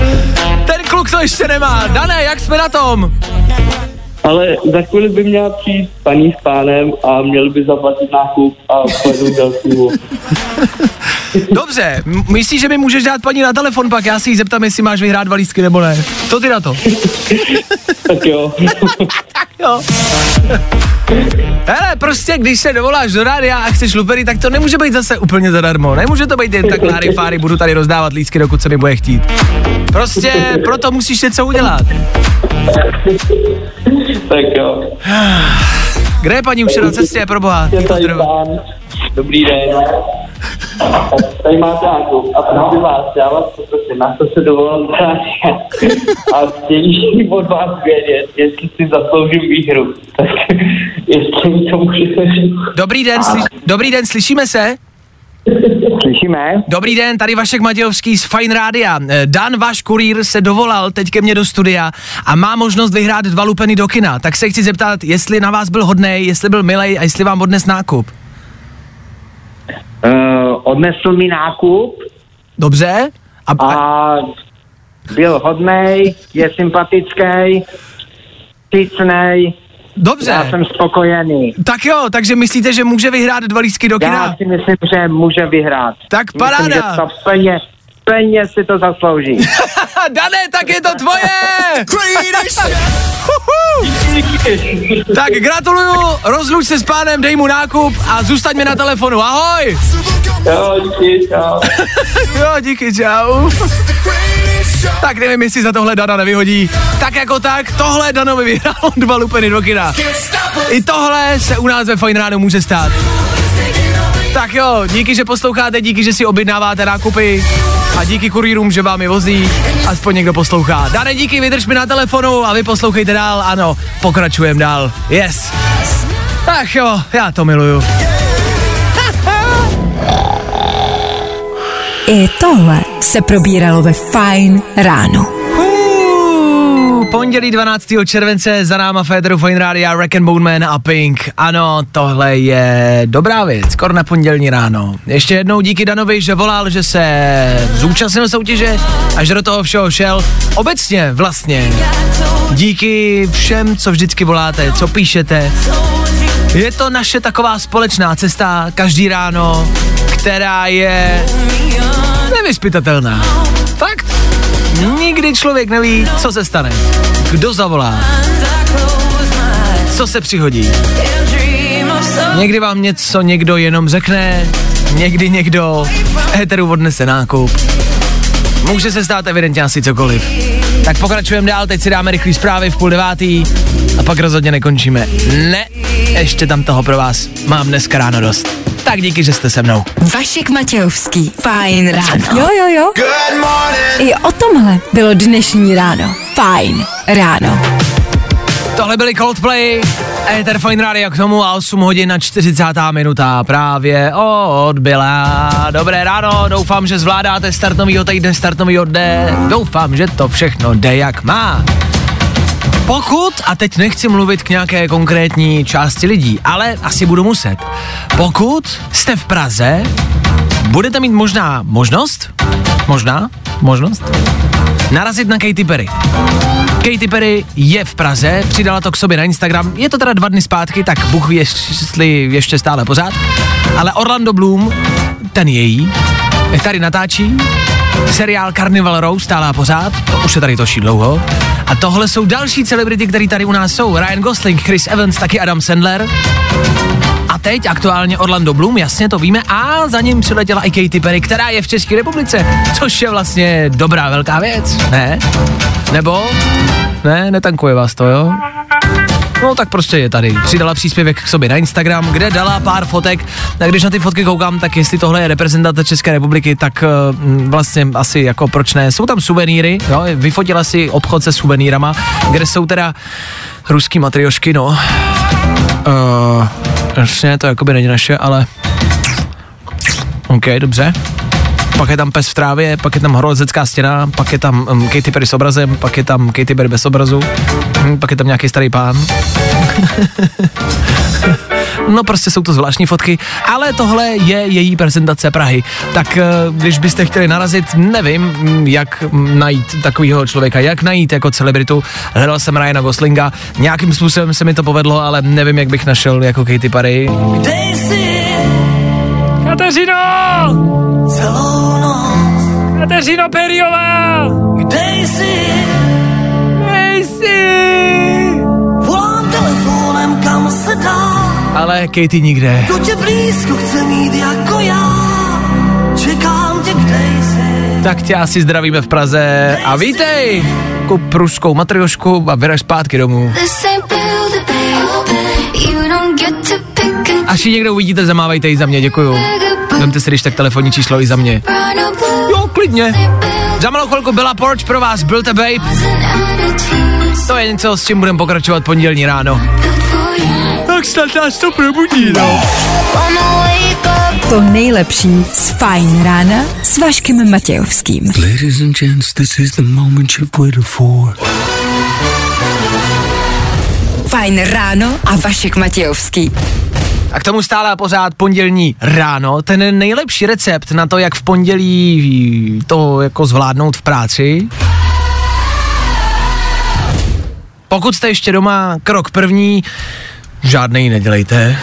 Ten kluk to ještě nemá. Dané, jak jsme na tom? Ale za chvíli by měla přijít paní s pánem a měl by zaplatit nákup a pojedu dalšímu. <laughs> Dobře, myslíš, že mi můžeš dát paní na telefon, pak já si jí zeptám, jestli máš vyhrát dva lístky nebo ne. Co ty na to? <laughs> tak jo. <laughs> tak jo. Hele, prostě, když se dovoláš do rádia a chceš lupery, tak to nemůže být zase úplně zadarmo. Nemůže to být jen tak láry fáry, budu tady rozdávat lístky, dokud se mi bude chtít. Prostě proto musíš něco udělat. Tak jo. Kde je paní už je na cestě, pro boha? Je tady pán. Dobrý den. Tady máte nákup a prosím vás, já vás poprosím, na to se dovolám rádia. A chtějí od vás vědět, jestli si zasloužím výhru. Tak <laughs> jestli mi to můžete říct. Dobrý den, slyš- dobrý den, slyšíme se? Slyšíme? Dobrý den, tady Vašek Matějovský z Fine Rádia. Eh, Dan, váš kurýr, se dovolal teď ke mně do studia a má možnost vyhrát dva lupeny do kina. Tak se chci zeptat, jestli na vás byl hodnej, jestli byl milej a jestli vám odnes nákup. Uh, odnesl mi nákup Dobře? A, a byl hodnej, je sympatický, vstřícnej. Dobře. Já jsem spokojený. Tak jo, takže myslíte, že může vyhrát dva lístky do kina? Já si myslím, že může vyhrát. Tak Myslím, paráda. že to plně, plně si to zaslouží. <laughs> Dané, tak je to tvoje! Tak gratuluju, rozluč se s pánem, dej mu nákup a zůstaň mi na telefonu, ahoj! Jo, díky, čau. <laughs> jo, díky, čau. Tak nevím, jestli za tohle Dana nevyhodí. Tak jako tak, tohle Danovi vyhrál <laughs> dva lupeny do kina. I tohle se u nás ve Fine Ráno může stát. Tak jo, díky, že posloucháte, díky, že si objednáváte nákupy a díky kurýrům, že vám je vozí, aspoň někdo poslouchá. Dane, díky, vydrž mi na telefonu a vy poslouchejte dál, ano, pokračujeme dál, yes. Ach jo, já to miluju. I tohle se probíralo ve Fajn ráno. Pondělí 12. července za náma Federu Fine Radio, Rack and Bone Man a Pink. Ano, tohle je dobrá věc, skoro na pondělní ráno. Ještě jednou díky Danovi, že volal, že se zúčastnil soutěže a že do toho všeho šel. Obecně vlastně. Díky všem, co vždycky voláte, co píšete. Je to naše taková společná cesta každý ráno, která je nevyspytatelná. Fakt. Nikdy člověk neví, co se stane. Kdo zavolá? Co se přihodí? Někdy vám něco někdo jenom řekne, někdy někdo v éteru odnese nákup. Může se stát evidentně asi cokoliv. Tak pokračujeme dál, teď si dáme rychlý zprávy v půl devátý a pak rozhodně nekončíme. Ne, ještě tam toho pro vás mám dneska ráno dost. Tak díky, že jste se mnou. Vašek Matějovský. Fajn ráno. Jo, jo, jo. Good morning. I o tomhle bylo dnešní ráno. Fajn ráno. Tohle byly Coldplay, Ether Fine Radio k tomu a 8 hodin na 40. minuta právě odbyla. Dobré ráno, doufám, že zvládáte start novýho týdne, start novýho dne. Doufám, že to všechno jde jak má. Pokud, a teď nechci mluvit k nějaké konkrétní části lidí, ale asi budu muset. Pokud jste v Praze, budete mít možná možnost, možná, možnost, narazit na Katy Perry. Katy Perry je v Praze, přidala to k sobě na Instagram, je to teda dva dny zpátky, tak Bůh ví, jestli ještě stále pořád, ale Orlando Bloom, ten její, <laughs> tady natáčí seriál Carnival Row stále pořád, už se tady točí dlouho. A tohle jsou další celebrity, které tady u nás jsou. Ryan Gosling, Chris Evans, taky Adam Sandler. A teď aktuálně Orlando Bloom, jasně to víme, a za ním přiletěla i Katy Perry, která je v České republice, což je vlastně dobrá velká věc, ne? Nebo? Ne, netankuje vás to, jo? No tak prostě je tady. Přidala příspěvek k sobě na Instagram, kde dala pár fotek. A když na ty fotky koukám, tak jestli tohle je reprezentace České republiky, tak uh, vlastně asi jako proč ne. Jsou tam suvenýry, jo, vyfotila si obchod se suvenýrama, kde jsou teda ruský matriošky, no. Uh, jasně, to jakoby není naše, ale OK, dobře pak je tam pes v trávě, pak je tam horolezecká stěna, pak je tam um, Katy Perry s obrazem, pak je tam Katy Perry bez obrazu, hm, pak je tam nějaký starý pán. <laughs> No prostě jsou to zvláštní fotky, ale tohle je její prezentace Prahy. Tak eh, když byste chtěli narazit, nevím, jak najít takového člověka, jak najít jako celebritu. Hledal jsem Ryana Goslinga, nějakým způsobem se mi to povedlo, ale nevím, jak bych našel jako Katy Perry. Kateřino! Celou noc. Kateřino Periová! Kde jsi? Kde jsi? Volám telefonem, kam se dá. Ale Katy nikde. Kdo tě blízko chce mít jako já? Čekám tě, kde jsi? Tak tě asi zdravíme v Praze a vítej! Kup pruskou matriošku a vyraž zpátky domů. Až ji někdo uvidíte, zamávejte ji za mě, děkuju. Vemte si když tak telefonní číslo i za mě. Jo, klidně. Za malou chvilku byla Porch pro vás, byl to Babe. To je něco, s čím budeme pokračovat pondělní ráno. Tak snad nás to probudí, no. To nejlepší z Fajn rána s Vaškem Matějovským. Ladies and gents, this is the moment you've waited for. Fajn ráno a Vašek Matějovský. A k tomu stále a pořád pondělní ráno. Ten nejlepší recept na to, jak v pondělí to jako zvládnout v práci. Pokud jste ještě doma, krok první, žádný nedělejte.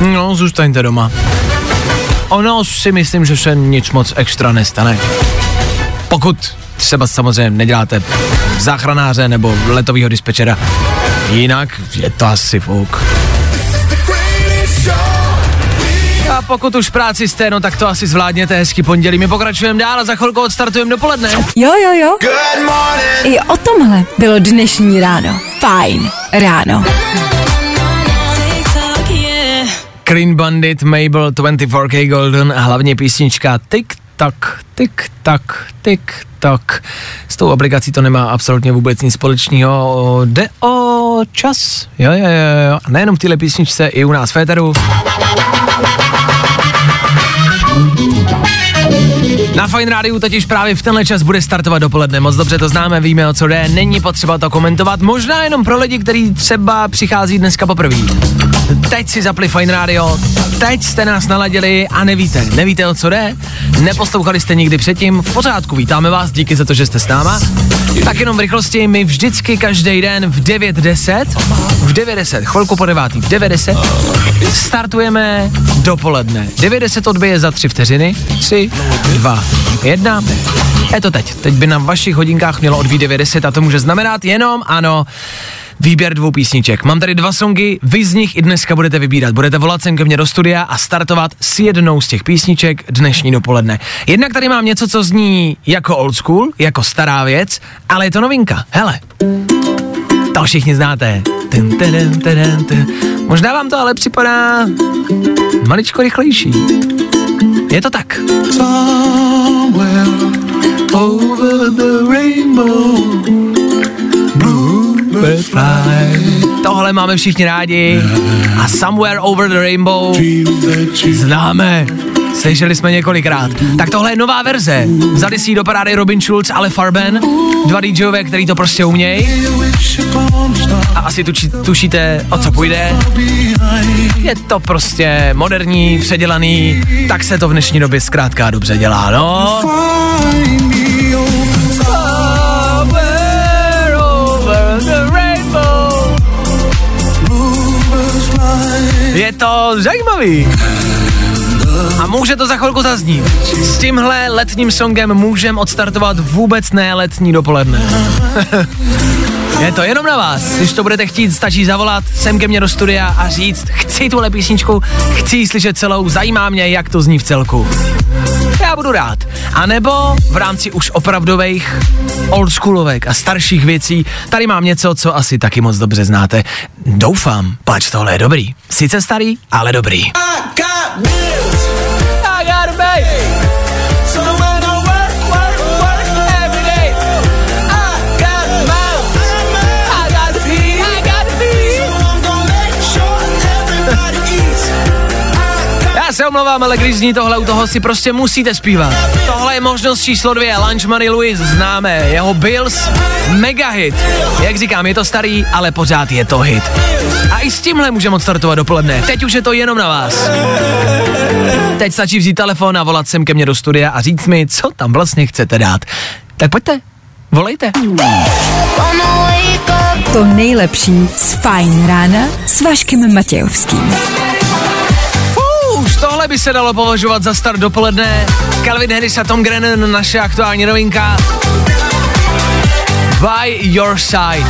No, zůstaňte doma. Ono si myslím, že se nic moc extra nestane. Pokud třeba samozřejmě neděláte záchranáře nebo letového dispečera. Jinak je to asi fouk. A pokud už práci jste, no tak to asi zvládněte hezky pondělí. My pokračujeme dál a za chvilku odstartujeme dopoledne. Jo, jo, jo. I o tomhle bylo dnešní ráno. Fajn ráno. Clean Bandit, Mabel, 24K Golden a hlavně písnička Tick tak, tik, tak, tik, tak. S tou aplikací to nemá absolutně vůbec nic společného. Jde o čas. Jo, jo, jo, jo. Nejenom v téhle písničce, i u nás v. Na Fine Rádiu totiž právě v tenhle čas bude startovat dopoledne. Moc dobře to známe, víme o co jde, není potřeba to komentovat. Možná jenom pro lidi, kteří třeba přichází dneska poprvé. Teď si zapli Fine Radio, teď jste nás naladili a nevíte, nevíte o co jde, neposlouchali jste nikdy předtím, v pořádku, vítáme vás, díky za to, že jste s náma. Tak jenom v rychlosti, my vždycky každý den v 9.10, v 9.10, chvilku po devátý, v 9.10, startujeme dopoledne. 9.10 odbije za 3 vteřiny, 3, 2, 1. Je to teď. Teď by na vašich hodinkách mělo odbít 90 a to může znamenat jenom, ano, výběr dvou písniček. Mám tady dva songy, vy z nich i dneska budete vybírat. Budete volat sem ke mně do studia a startovat s jednou z těch písniček dnešní dopoledne. Jednak tady mám něco, co zní jako old school, jako stará věc, ale je to novinka. Hele. To všichni znáte. Ten, ten, ten, ten. Možná vám to ale připadá maličko rychlejší. Je to tak. Somewhere over the rainbow. Tohle máme všichni rádi a Somewhere Over the Rainbow známe Slyšeli jsme několikrát. Tak tohle je nová verze. Vzali si do parády Robin Schulz, ale Farben, dva DJové, který to prostě umějí. A asi tuči, tušíte, o co půjde. Je to prostě moderní, předělaný, tak se to v dnešní době zkrátka dobře dělá, no. Je to zajímavý. A může to za chvilku zaznít. S tímhle letním songem můžem odstartovat vůbec ne letní dopoledne. <laughs> Je to jenom na vás. Když to budete chtít, stačí zavolat sem ke mně do studia a říct, chci tuhle písničku, chci ji slyšet celou, zajímá mě, jak to zní v celku. Já budu rád. A nebo v rámci už opravdových oldschoolovek a starších věcí, tady mám něco, co asi taky moc dobře znáte. Doufám, pač tohle je dobrý. Sice starý, ale dobrý. I got omlouvám, ale když zní tohle u toho si prostě musíte zpívat. Tohle je možnost číslo dvě, Lunch Money Louis, známe, jeho Bills, mega hit. Jak říkám, je to starý, ale pořád je to hit. A i s tímhle můžeme odstartovat dopoledne. Teď už je to jenom na vás. Teď stačí vzít telefon a volat sem ke mně do studia a říct mi, co tam vlastně chcete dát. Tak pojďte, volejte. To nejlepší z Fajn rána s Vaškem Matějovským tohle by se dalo považovat za start dopoledne. Calvin Harris a Tom Grennan, naše aktuální novinka. By your side,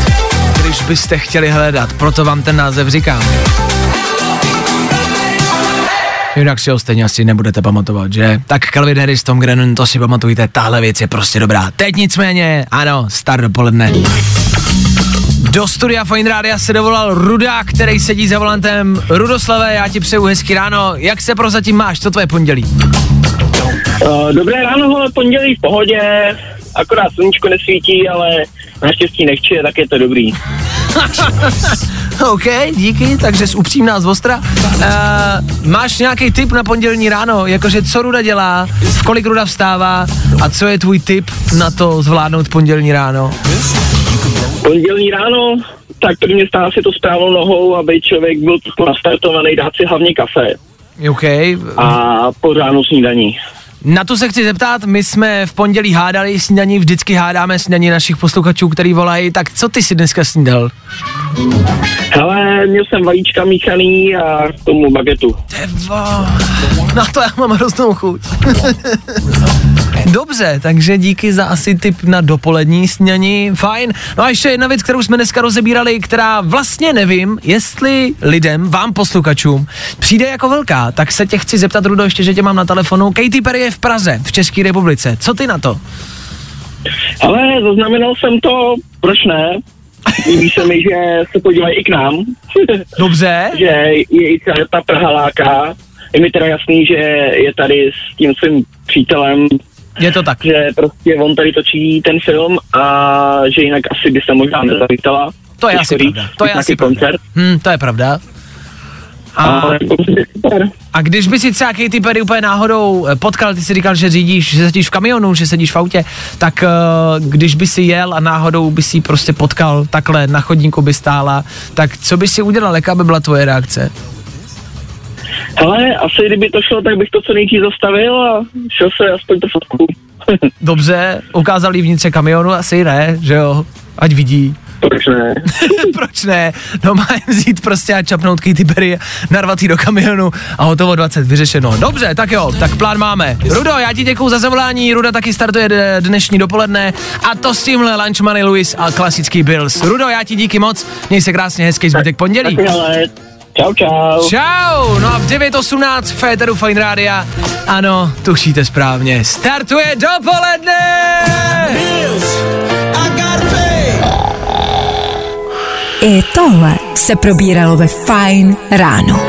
když byste chtěli hledat, proto vám ten název říkám. Jinak si ho stejně asi nebudete pamatovat, že? Tak Calvin Harris, Tom Grennan, to si pamatujte, tahle věc je prostě dobrá. Teď nicméně, ano, start dopoledne. Do studia Fine Rádia se dovolal Ruda, který sedí za volantem. Rudoslave, já ti přeju hezký ráno. Jak se prozatím máš? Co tvoje pondělí? Uh, dobré ráno, pondělí v pohodě. Akorát sluníčko nesvítí, ale naštěstí nechče, tak je to dobrý. <laughs> OK, díky, takže jsi upřímná z Ostra. Uh, máš nějaký tip na pondělní ráno? Jakože co Ruda dělá, v kolik Ruda vstává a co je tvůj tip na to zvládnout pondělní ráno? Pondělní ráno, tak prvně stává si to správnou nohou, aby člověk byl nastartovaný, dát si hlavně kafe. OK. A pořádnou snídaní. Na to se chci zeptat, my jsme v pondělí hádali snídaní, vždycky hádáme snídaní našich posluchačů, který volají, tak co ty si dneska snídal? Hele, měl jsem vajíčka míchaný a k tomu bagetu. Tevo, na to já mám hroznou chuť. <laughs> Dobře, takže díky za asi tip na dopolední snění, fajn. No a ještě jedna věc, kterou jsme dneska rozebírali, která vlastně nevím, jestli lidem, vám posluchačům, přijde jako velká, tak se tě chci zeptat, Rudo, ještě, že tě mám na telefonu. Katy Perry je v Praze, v České republice. Co ty na to? Ale zaznamenal jsem to, proč ne? Líbí se mi, že se podívají i k nám. <laughs> Dobře. že je i ta Praha láká. Je mi teda jasný, že je tady s tím svým přítelem je to tak. Že prostě on tady točí ten film a že jinak asi by se možná nezavítala. To je asi pravda. To je asi koncert. pravda. Hmm, to je pravda. A, a když by si třeba Katy Perry úplně náhodou eh, potkal, ty si říkal, že řídíš, že sedíš v kamionu, že sedíš v autě, tak uh, když by si jel a náhodou by si prostě potkal takhle na chodníku by stála, tak co by si udělal, jaká by byla tvoje reakce? Ale asi kdyby to šlo, tak bych to co nejdřív zastavil a šel se aspoň to fotku. Dobře, ukázali vnitře kamionu, asi ne, že jo, ať vidí. Proč ne? <laughs> Proč ne? No má vzít prostě a čapnout Katy Perry, narvat do kamionu a hotovo 20, vyřešeno. Dobře, tak jo, tak plán máme. Rudo, já ti děkuju za zavolání, Ruda taky startuje dnešní dopoledne a to s tímhle Lunch Money Louis a klasický Bills. Rudo, já ti díky moc, měj se krásně, hezký zbytek pondělí. Čau, čau. Čau, no a v 9.18 Féteru Fine Rádia. Ano, tušíte správně. Startuje dopoledne! I tohle se probíralo ve Fine ráno.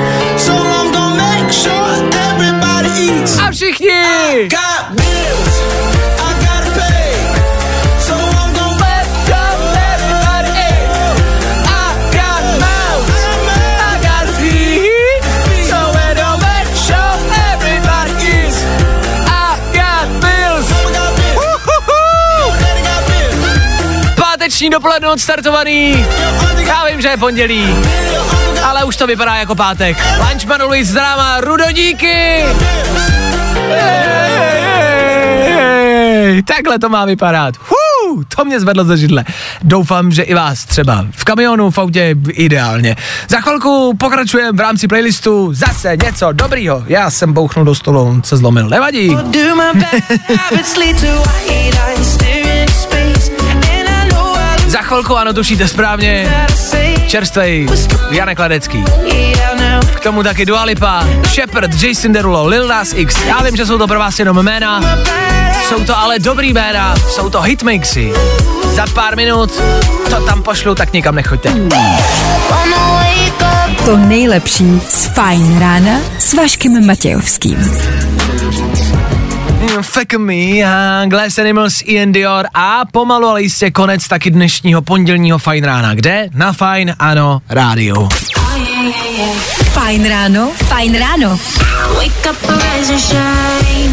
A všichni! Dnešní dopoledne odstartovaný. Já vím, že je pondělí, ale už to vypadá jako pátek. Lunchman Luis drama Rudodíky. Takhle to má vypadat. To mě zvedlo ze židle. Doufám, že i vás třeba v kamionu, v autě ideálně. Za chvilku pokračujeme v rámci playlistu zase něco dobrýho. Já jsem bouchnul do stolu, on se zlomil, nevadí. Za chvilku, ano, tušíte správně, čerstvej Janek Ladecký. K tomu taky Dua Lipa, Shepard, Jason Derulo, Lil Nas X. Já vím, že jsou to pro vás jenom jména, jsou to ale dobrý jména, jsou to hitmixy. Za pár minut to tam pošlu, tak nikam nechoďte. To nejlepší z Fajn rána s Vaškem Matějovským. Fuck me Glass Animals, Ian Dior a pomalu ale jistě konec taky dnešního pondělního Fajn rána. Kde? Na Fajn, ano, rádiu. Fajn ráno, fajn ráno.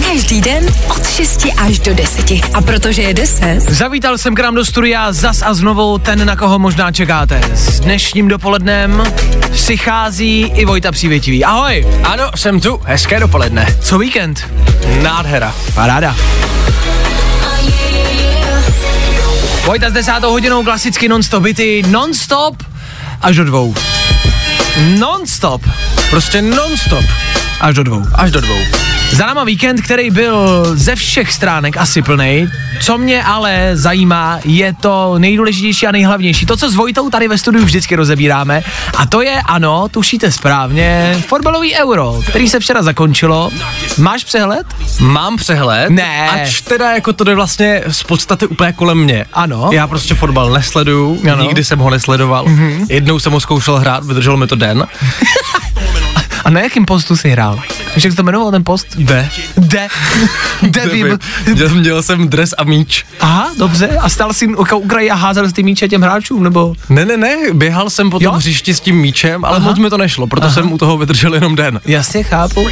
Každý den od 6 až do 10. A protože je 10. Zavítal jsem k nám do studia zas a znovu ten, na koho možná čekáte. S dnešním dopolednem přichází i Vojta Přívětivý. Ahoj! Ano, jsem tu. Hezké dopoledne. Co víkend? Nádhera. Paráda. Vojta s desátou hodinou klasicky non-stop non-stop až do dvou. Non-stop. Prostě non-stop. Až do dvou. Až do dvou. Za náma víkend, který byl ze všech stránek asi plný. Co mě ale zajímá, je to nejdůležitější a nejhlavnější. To, co s Vojtou tady ve studiu vždycky rozebíráme. A to je, ano, tušíte správně, fotbalový euro, který se včera zakončilo. Máš přehled? Mám přehled. Ne. Ač teda jako to jde vlastně z podstaty úplně kolem mě. Ano. Já prostě fotbal nesleduju, Ano. nikdy jsem ho nesledoval. Mhm. Jednou jsem ho zkoušel hrát, vydrželo mi to den. <laughs> A na jakým postu jsi hrál? Víš, jak se to jmenoval ten post? D. D. D. Nevím. Měl, měl jsem dres a míč. Aha, dobře. A stal jsi u kraji a házel ty míče těm hráčům, nebo? Ne, ne, ne, běhal jsem po tom hřišti s tím míčem, ale Aha. moc mi to nešlo, proto Aha. jsem u toho vydržel jenom den. Jasně, chápu.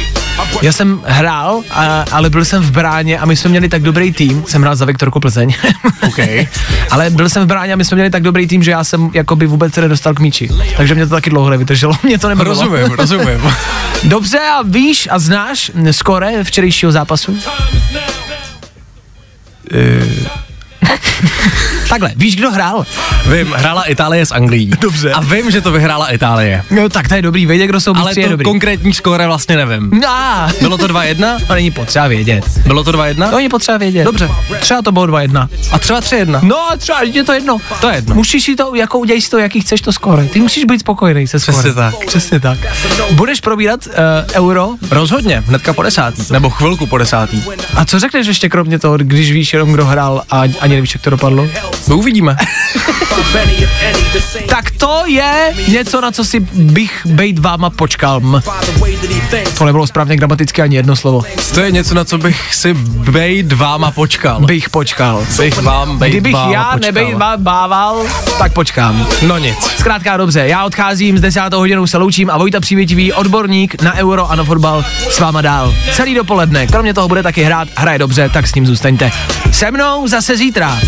Já jsem hrál, a, ale byl jsem v bráně a my jsme měli tak dobrý tým, jsem hrál za Viktorku Plzeň, <laughs> okay. ale byl jsem v bráně a my jsme měli tak dobrý tým, že já jsem jakoby vůbec se nedostal k míči. Takže mě to taky dlouho nevydrželo, <laughs> mě to nebavilo. Rozumím, rozumím. <laughs> Dobře, a víš a znáš skore včerejšího zápasu? <laughs> Takhle, víš, kdo hrál? Vím, hrála Itálie s Anglií. Dobře. A vím, že to vyhrála Itálie. No tak to je dobrý, vědět, kdo jsou Ale mistři, je to dobrý. konkrétní skóre vlastně nevím. No, Bylo to 2-1? to není potřeba vědět. Bylo to 2-1? To není potřeba vědět. Dobře. Třeba to bylo 2-1. A třeba 3-1? No a třeba je to jedno. To je jedno. Musíš si to, jako udělej si to, jaký chceš to skóre. Ty musíš být spokojený se skórem. Přesně tak. Přesně tak. Budeš probírat uh, euro? Rozhodně, hnedka po desátý. Nebo chvilku po desátý. A co řekneš ještě kromě toho, když víš jenom, kdo hrál a ani nevíš, jak to dopadlo? To uvidíme. <laughs> Tak to je něco, na co si bych bejt váma počkal. M. To nebylo správně gramaticky ani jedno slovo. To je něco, na co bych si bejt váma počkal. Bych počkal. Bych vám bejt Kdybych já počkal. nebejt vám bával, tak počkám. No nic. Zkrátka dobře, já odcházím, s desátou hodinou se loučím a Vojta Přívětivý, odborník na euro a na fotbal s váma dál. Celý dopoledne, kromě toho bude taky hrát, hraje dobře, tak s ním zůstaňte. Se mnou zase zítra,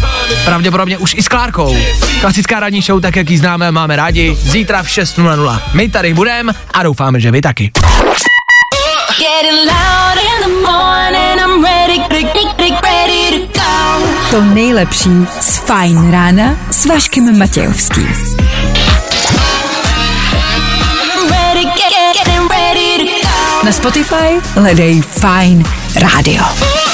pravděpodobně už i s Klárkou. Klasická ranní show, tak jak ji známe, máme rádi, zítra v 6.00. My tady budeme a doufáme, že vy taky. To nejlepší z Fajn rána s Vaškem Matějovským. Na Spotify hledej Fajn rádio.